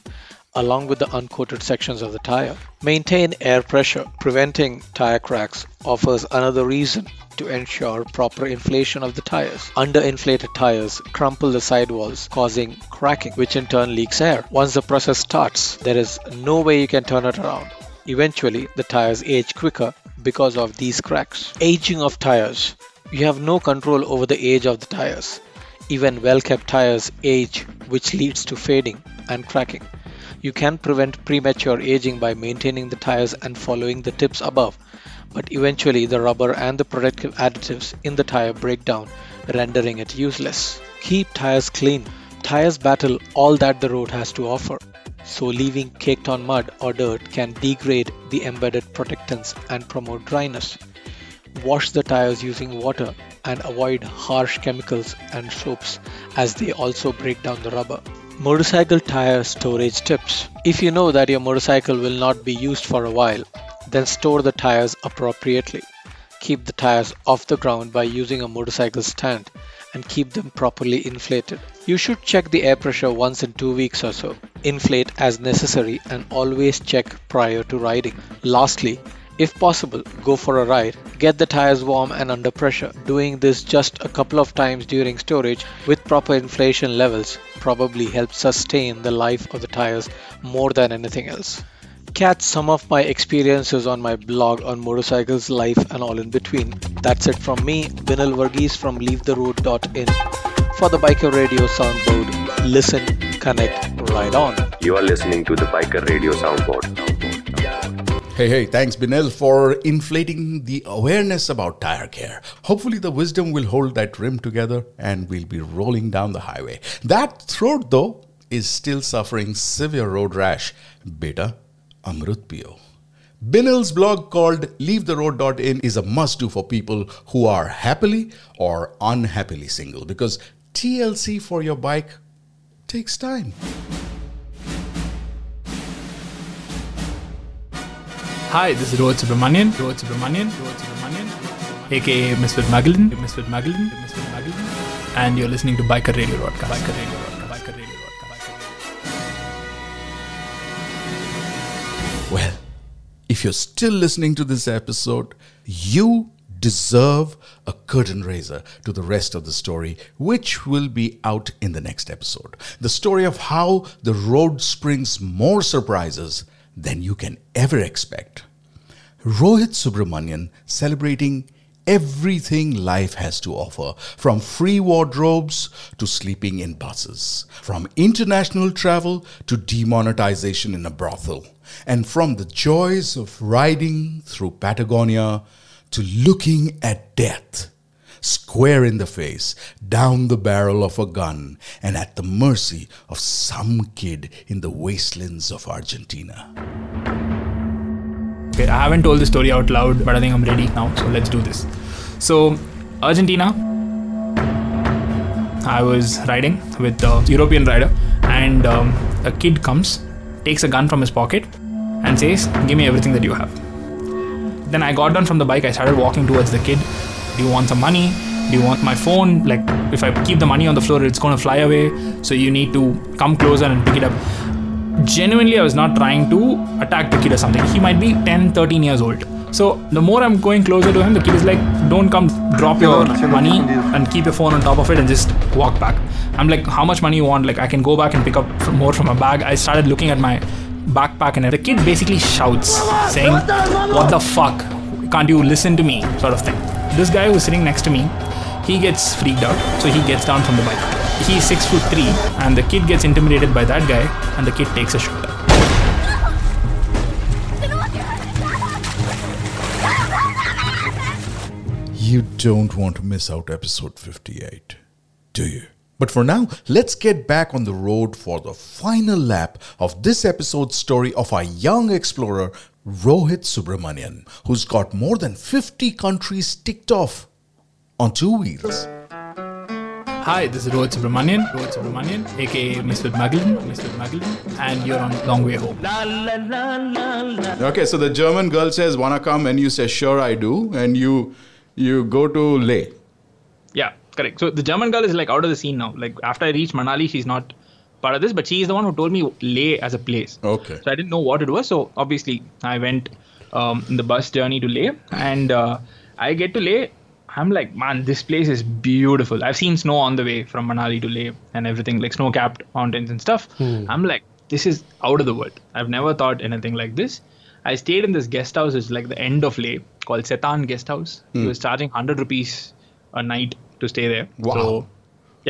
along with the uncoated sections of the tire. Maintain air pressure. Preventing tire cracks offers another reason to ensure proper inflation of the tires. Underinflated tires crumple the sidewalls, causing cracking, which in turn leaks air. Once the process starts, there is no way you can turn it around. Eventually, the tires age quicker because of these cracks. Aging of tires. You have no control over the age of the tires. Even well kept tires age, which leads to fading and cracking. You can prevent premature aging by maintaining the tires and following the tips above, but eventually the rubber and the protective additives in the tire break down, rendering it useless. Keep tires clean. Tires battle all that the road has to offer, so leaving caked on mud or dirt can degrade the embedded protectants and promote dryness. Wash the tires using water and avoid harsh chemicals and soaps as they also break down the rubber. Motorcycle tire storage tips. If you know that your motorcycle will not be used for a while, then store the tires appropriately. Keep the tires off the ground by using a motorcycle stand and keep them properly inflated. You should check the air pressure once in two weeks or so. Inflate as necessary and always check prior to riding. Lastly, if possible, go for a ride. Get the tires warm and under pressure. Doing this just a couple of times during storage with proper inflation levels probably helps sustain the life of the tires more than anything else. Catch some of my experiences on my blog on motorcycles, life, and all in between. That's it from me, Binil Varghese from leavetheroad.in. For the Biker Radio soundboard, listen, connect, ride on. You are listening to the Biker Radio soundboard. Hey, hey, thanks, Binil, for inflating the awareness about tire care. Hopefully, the wisdom will hold that rim together and we'll be rolling down the highway. That throat, though, is still suffering severe road rash. Beta, Amrut Pio. Binil's blog called leavetheroad.in is a must do for people who are happily or unhappily single because TLC for your bike takes time. Hi, this is Rohit Subramanian. Rohit Subramanian. Rohit Subramanian. AKA Misfit Magellan. Misfit Magellan. Misfit Magellan. And you're listening to Biker Radio Broadcast. Biker Radio Broadcast. Biker Radio Well, if you're still listening to this episode, you deserve a curtain raiser to the rest of the story, which will be out in the next episode. The story of how the road springs more surprises than you can ever expect. Rohit Subramanian celebrating everything life has to offer from free wardrobes to sleeping in buses, from international travel to demonetization in a brothel, and from the joys of riding through Patagonia to looking at death square in the face, down the barrel of a gun, and at the mercy of some kid in the wastelands of Argentina. Okay, I haven't told the story out loud, but I think I'm ready now, so let's do this. So, Argentina, I was riding with a European rider, and um, a kid comes, takes a gun from his pocket, and says, Give me everything that you have. Then I got down from the bike, I started walking towards the kid. Do you want some money? Do you want my phone? Like, if I keep the money on the floor, it's gonna fly away. So you need to come closer and pick it up. Genuinely, I was not trying to attack the kid or something. He might be 10, 13 years old. So the more I'm going closer to him, the kid is like, don't come drop your money and keep your phone on top of it and just walk back. I'm like, how much money you want? Like, I can go back and pick up more from a bag. I started looking at my backpack and the kid basically shouts, saying, What the fuck? Can't you listen to me? sort of thing. This guy who's sitting next to me, he gets freaked out, so he gets down from the bike. He's six foot three, and the kid gets intimidated by that guy, and the kid takes a shot. You don't want to miss out episode 58, do you? But for now, let's get back on the road for the final lap of this episode's story of our young explorer Rohit Subramanian, who's got more than 50 countries ticked off on two wheels. Hi, this is Rohit Subramanian, Rohit Subramanian, aka Mr. Magellan, Mr. Magellan, and you're on Long Way Home. Okay, so the German girl says, "Wanna come?" and you say, "Sure, I do," and you you go to Leh. Yeah, correct. So the German girl is like out of the scene now. Like after I reach Manali, she's not part of this, but she is the one who told me Leh as a place. Okay. So I didn't know what it was. So obviously I went um, in the bus journey to Leh, and uh, I get to Leh. I'm like, man, this place is beautiful. I've seen snow on the way from Manali to Leh and everything, like snow-capped mountains and stuff. Hmm. I'm like, this is out of the world. I've never thought anything like this. I stayed in this guest house, it's like the end of Leh, called Setan Guest House. He Hmm. was charging 100 rupees a night to stay there. Wow. So,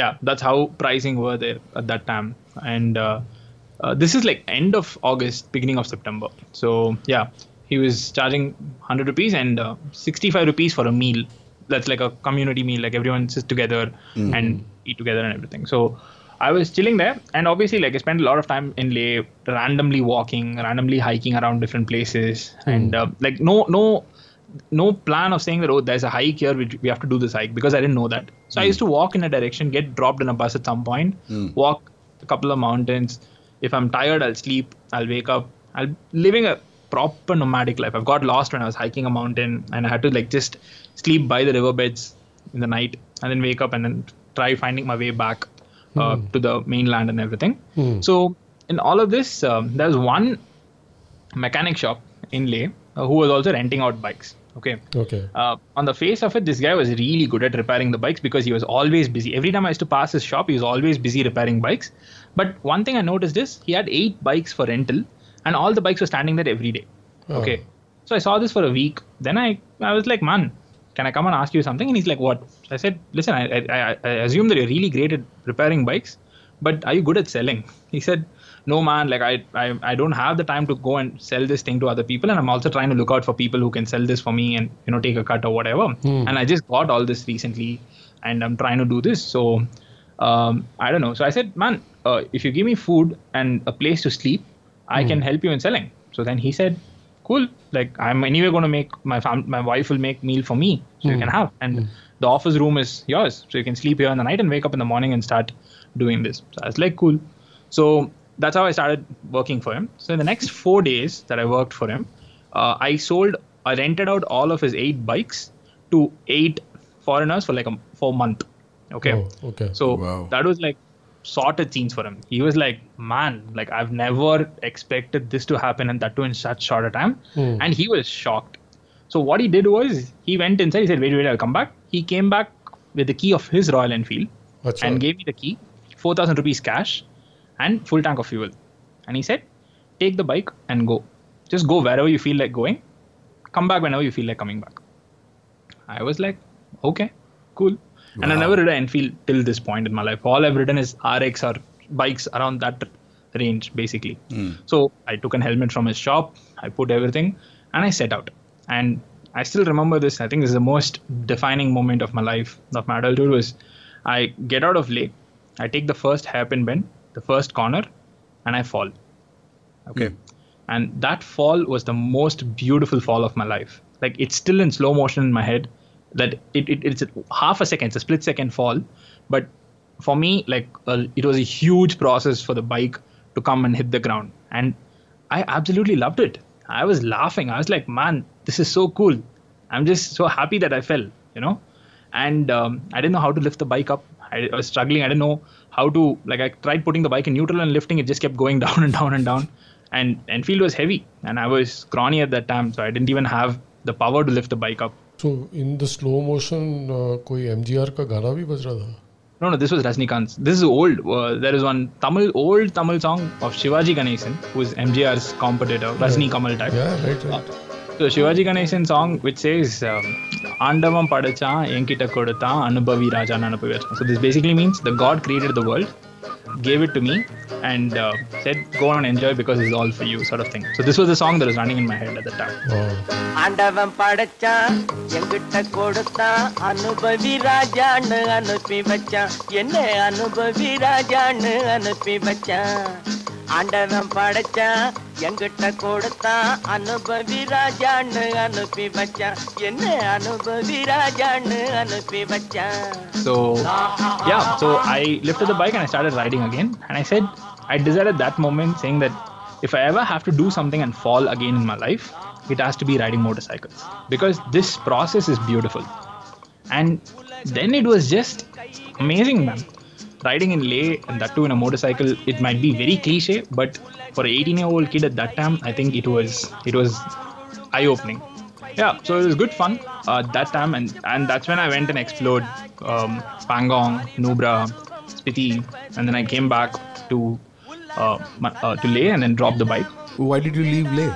yeah, that's how pricing were there at that time. And uh, uh, this is like end of August, beginning of September. So, yeah, he was charging 100 rupees and uh, 65 rupees for a meal. That's like a community meal, like everyone sits together Mhm. and eat together and everything. So, I was chilling there, and obviously, like I spent a lot of time in Leh, randomly walking, randomly hiking around different places, and uh, like no, no, no plan of saying that oh, there's a hike here, we, we have to do this hike because I didn't know that. So I used to walk in a direction, get dropped in a bus at some point, Mm. walk a couple of mountains. If I'm tired, I'll sleep. I'll wake up. I'm living a proper nomadic life. I've got lost when I was hiking a mountain, and I had to like just sleep by the riverbeds in the night, and then wake up and then try finding my way back uh, Hmm. to the mainland and everything. Hmm. So in all of this, um, there's one mechanic shop in Leh uh, who was also renting out bikes. Okay. Okay. Uh, on the face of it, this guy was really good at repairing the bikes because he was always busy. Every time I used to pass his shop, he was always busy repairing bikes. But one thing I noticed is he had eight bikes for rental, and all the bikes were standing there every day. Oh. Okay. So I saw this for a week. Then I, I was like, man, can I come and ask you something? And he's like, what? So I said, listen, I, I, I, I assume that you're really great at repairing bikes, but are you good at selling? He said, no, man, like I, I, I don't have the time to go and sell this thing to other people. And I'm also trying to look out for people who can sell this for me and, you know, take a cut or whatever. Hmm. And I just got all this recently and I'm trying to do this. So, um, I don't know. So I said, man, uh, if you give me food and a place to sleep, I Hmm. can help you in selling. So then he said, cool. Like I'm anyway going to make my fam- my wife will make meal for me, so you Hmm. can have. And the office room is yours, so you can sleep here in the night and wake up in the morning and start doing this. So I was like, cool. So that's how I started working for him. So in the next four days that I worked for him, uh, I sold, I rented out all of his eight bikes to eight foreigners for like a for a month. Okay. Oh, okay. So that was like sorted scenes for him. He was like, man, like I've never expected this to happen and that too in such short a time. Hmm. And he was shocked. So what he did was he went inside, he said, wait, wait, I'll come back. He came back with the key of his Royal Enfield Acha. and gave me the key, 4,000 rupees cash and full tank of fuel. And he said, take the bike and go. Just go wherever you feel like going. Come back whenever you feel like coming back. I was like, okay, cool. And I've never ridden an Enfield till this point in my life. All I've ridden is RX or bikes around that range, basically. Hmm. So I took a helmet from his shop, I put everything, and I set out. And I still remember this. I think this is the most defining moment of my life, of my adulthood. Was I get out of Leh, I take the first hairpin bend, the first corner, and I fall. Okay. And that fall was the most beautiful fall of my life. Like it's still in slow motion in my head. That it, it it's a half a second, it's a split second fall, but for me, like uh, it was a huge process for the bike to come and hit the ground, and I absolutely loved it. I was laughing. I was like, man, this is so cool. I'm just so happy that I fell, you know. And um, I didn't know how to lift the bike up. I, I was struggling. I didn't know how to like. I tried putting the bike in neutral and lifting. It just kept going down and down and down. And Enfield was heavy, and I was scrawny at that time, so I didn't even have the power to lift the bike up. So in the slow motion, uh, कोई MGR का गाना भी बज रहा था. No, no, this was Rajnikant's. This is old. Uh, there is one Tamil, old Tamil song of Shivaji Ganesan, who is MJR's competitor, Rajni Kamal type. Yeah, right, right. So Shivaji Ganesan song which says um, ஆண்டவன் படைச்சான் என்கிட்ட கொடுத்தான் அனுபவி ராஜான்னு அனுபவி வச்சான். So this basically means the God created the world gave it to me and uh, said, "Go on and enjoy because it's all for you," sort of thing. So this was the song that was running in my head at the time. ஆண்டவன் படைச்சான் எங்கிட்ட கொடுத்தான் அனுபவி ராஜான்னு அனுப்பி வச்சான் என்ன அனுபவி ராஜான்னு அனுப்பி வச்சான் ஆண்டவன் படைச்சான் எங்கிட்ட கொடுத்தான் அனுபவி ராஜான்னு அனுப்பி வச்சான் என்ன அனுபவி ராஜான்னு அனுப்பி வச்சான் So yeah, so I lifted the bike and I started riding again. And I said, I decided at that moment saying that if I ever have to do something and fall again in my life, it has to be riding motorcycles because this process is beautiful. And then it was just amazing, man. Riding in Leh and that too in a motorcycle, it might be very cliche, but for an 18 year old kid at that time, I think it was it was eye opening. Yeah, so it was good fun uh, that time, and and that's when I went and explored um, Pangong, Nubra, Spiti, and then I came back to uh, uh, to Leh and then dropped the bike. Why did you leave Leh?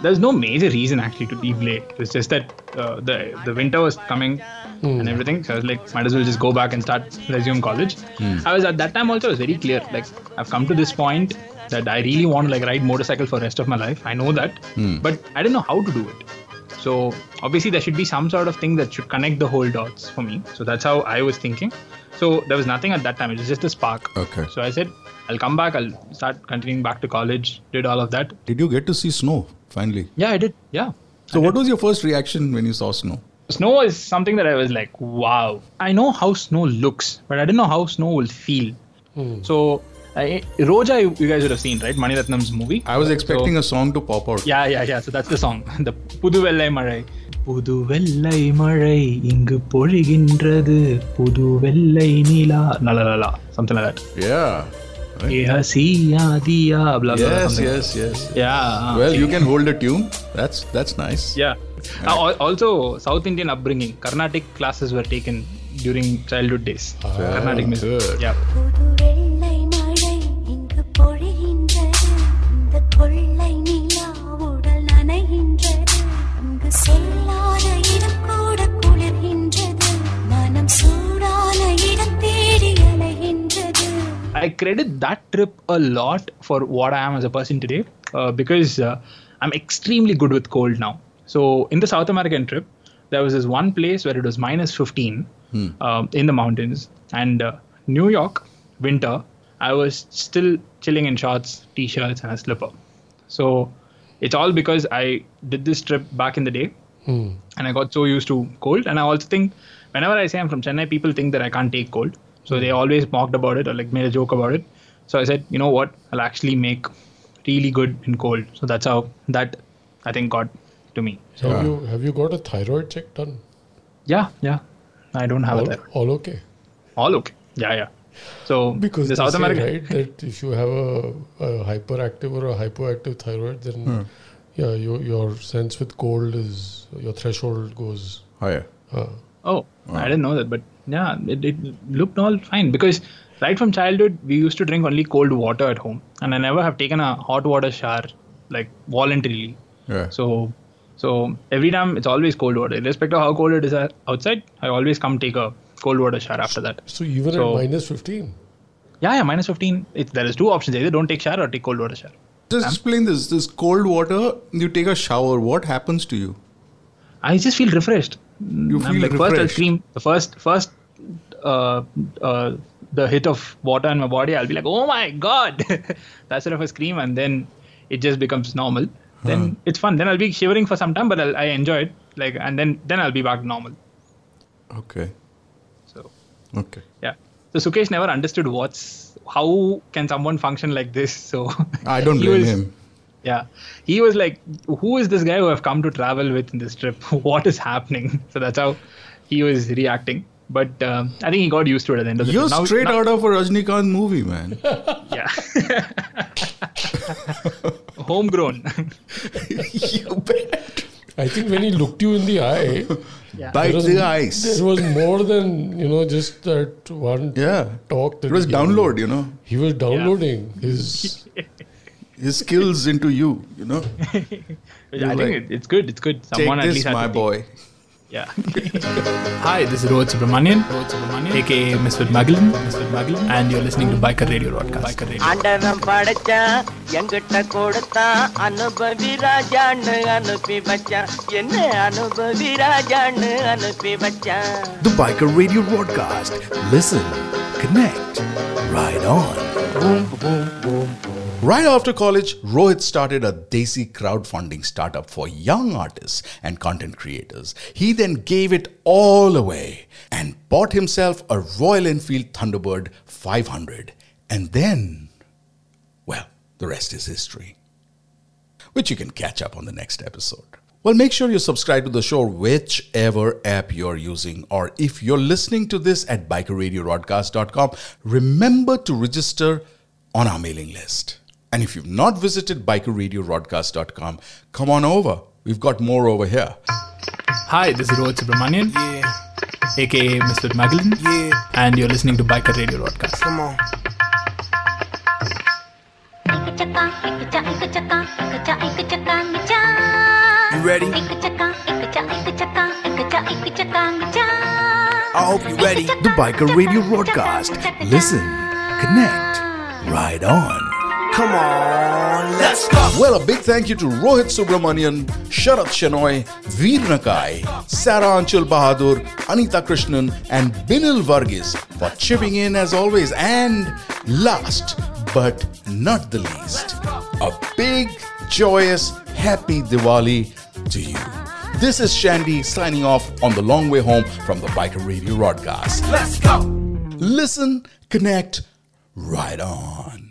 There's no major reason actually to leave Leh. It's just that uh, the the winter was coming and everything, so I was like, might as well just go back and start resume college. Hmm. I was at that time also I was very clear. Like I've come to this point that I really want to like ride motorcycle for the rest of my life. I know that, Hmm. but I didn't know how to do it. So obviously there should be some sort of thing that should connect the whole dots for me. So that's how I was thinking. So there was nothing at that time. It was just a spark. Okay. So I said I'll come back. I'll start continuing back to college. Did all of that. Did you get to see snow finally? Yeah, I did. Yeah. So, what was your first reaction when you saw snow? Snow is something that I was like, wow. I know how snow looks, but I didn't know how snow will feel. So, I, Roja, you you guys would have seen, right? Mani Ratnam's movie. I was expecting a song to pop out. Yeah, yeah, yeah. So that's the song. The புது வெள்ளை மழை புது வெள்ளை மழை இங்கு பொழிகின்றது புது வெள்ளை நிலா லலலலா something like that. Yeah. Yeah, siya diya blah blah. Yes, something. yes, yes. Yeah. Well, you can hold a tune. That's that's nice. Yeah. Uh, also, South Indian upbringing. Carnatic classes were taken during childhood days. Oh, Carnatic music. Good. Yeah. I credit that trip a lot for what I am as a person today uh, because uh, I'm extremely good with cold now. So in the South American trip, there was this one place where it was minus 15 Hmm. um, in the mountains, and uh, New York winter, I was still chilling in shorts, t-shirts, and a slipper. So it's all because I did this trip back in the day, and I got so used to cold. And I also think whenever I say I'm from Chennai, people think that I can't take cold. So they always mocked about it or like made a joke about it. So I said, you know what? I'll actually make really good in cold. So that's how that I think got to me. So have you have you got a thyroid check done? Yeah, yeah. I don't have all, it. all okay. All okay. Yeah, yeah. So Because the they South say, American right that if you have a, a hyperactive or a hypoactive thyroid, then Hmm. yeah, your your sense with cold is your threshold goes higher. Uh, Oh, I didn't know that, but yeah, it, it looked all fine because right from childhood we used to drink only cold water at home, and I never have taken a hot water shower like voluntarily. Yeah. So, so every time it's always cold water, irrespective of how cold it is uh, outside. I always come take a cold water shower after that. so even So- at minus fifteen. Yeah, yeah, minus fifteen. It, there is two options: either don't take shower or take cold water shower. Just explain this. This cold water, you take a shower. What happens to you? I just feel refreshed. You I'm feel like, First, I'll scream. The first, first, uh, uh, the hit of water in my body, I'll be like, "Oh my god!" That's sort of a scream, and then it just becomes normal. Then Huh. it's fun. Then I'll be shivering for some time, but I'll, I enjoy it. Like, and then then I'll be back normal. Okay. So. Okay. Yeah. So Sukesh never understood what's how can someone function like this. So I don't blame was- him. Yeah, he was like, "Who is this guy who I've come to travel with in this trip? what is happening?" So that's how he was reacting. But um, I think he got used to it at the end of the You're. Now- straight now- out of a Rajnikant movie, man. Yeah. Homegrown. I think when he looked you in the eye, Yeah. Bite was, the eyes. There was more than you know, just that one Yeah. talk. That It was he gave download, you. you know. He was downloading his. His skills into you, you know. Which You're I like, think it, it's good. It's good. Take Someone at this, least my to boy. Yeah. Hi, this is Rohit Subramanian, aka Mr. Magellan, and you're listening to Biker Radio Broadcast. Biker Radio. ஆண்டவன் படைச்சான் எங்கிட்ட கொடுத்தான் அனுபவி ராஜான்னு அனுப்பி வச்சான் என்ன அனுபவி ராஜான்னு அனுப்பி வச்சான் The Biker Radio Broadcast. Listen, connect, ride on. Right after college, Rohit started a Desi crowdfunding startup for young artists and content creators. He then gave it all away and bought himself a Royal Enfield Thunderbird 500. And then, well, the rest is history which you can catch up on the next episode. Well, make sure you subscribe to the show, whichever app you're using. Or if you're listening to this at bikerradiobroadcast.com, remember to register on our mailing list. And if you've not visited bikerradiobroadcast.com, come on over. We've got more over here. Hi, this is Rohit Subramanian, aka Mr. Magellan, and you're listening to Biker Radio Broadcast. Come on. You ready? I hope you're ready. The Biker Radio Broadcast. Listen, connect, ride on. Come on, let's go. Well, a big thank you to Rohit Subramanian, Sharat Shenoy, Veer Nakai, Sarah Anchal Bahadur, Anita Krishnan, and Binil Varghese for chipping in as always. And last but not the least, a big, joyous, happy Diwali to you. This is Shandy signing off on the long way home from the Biker Radio broadcast. Let's go. Listen, connect, ride on.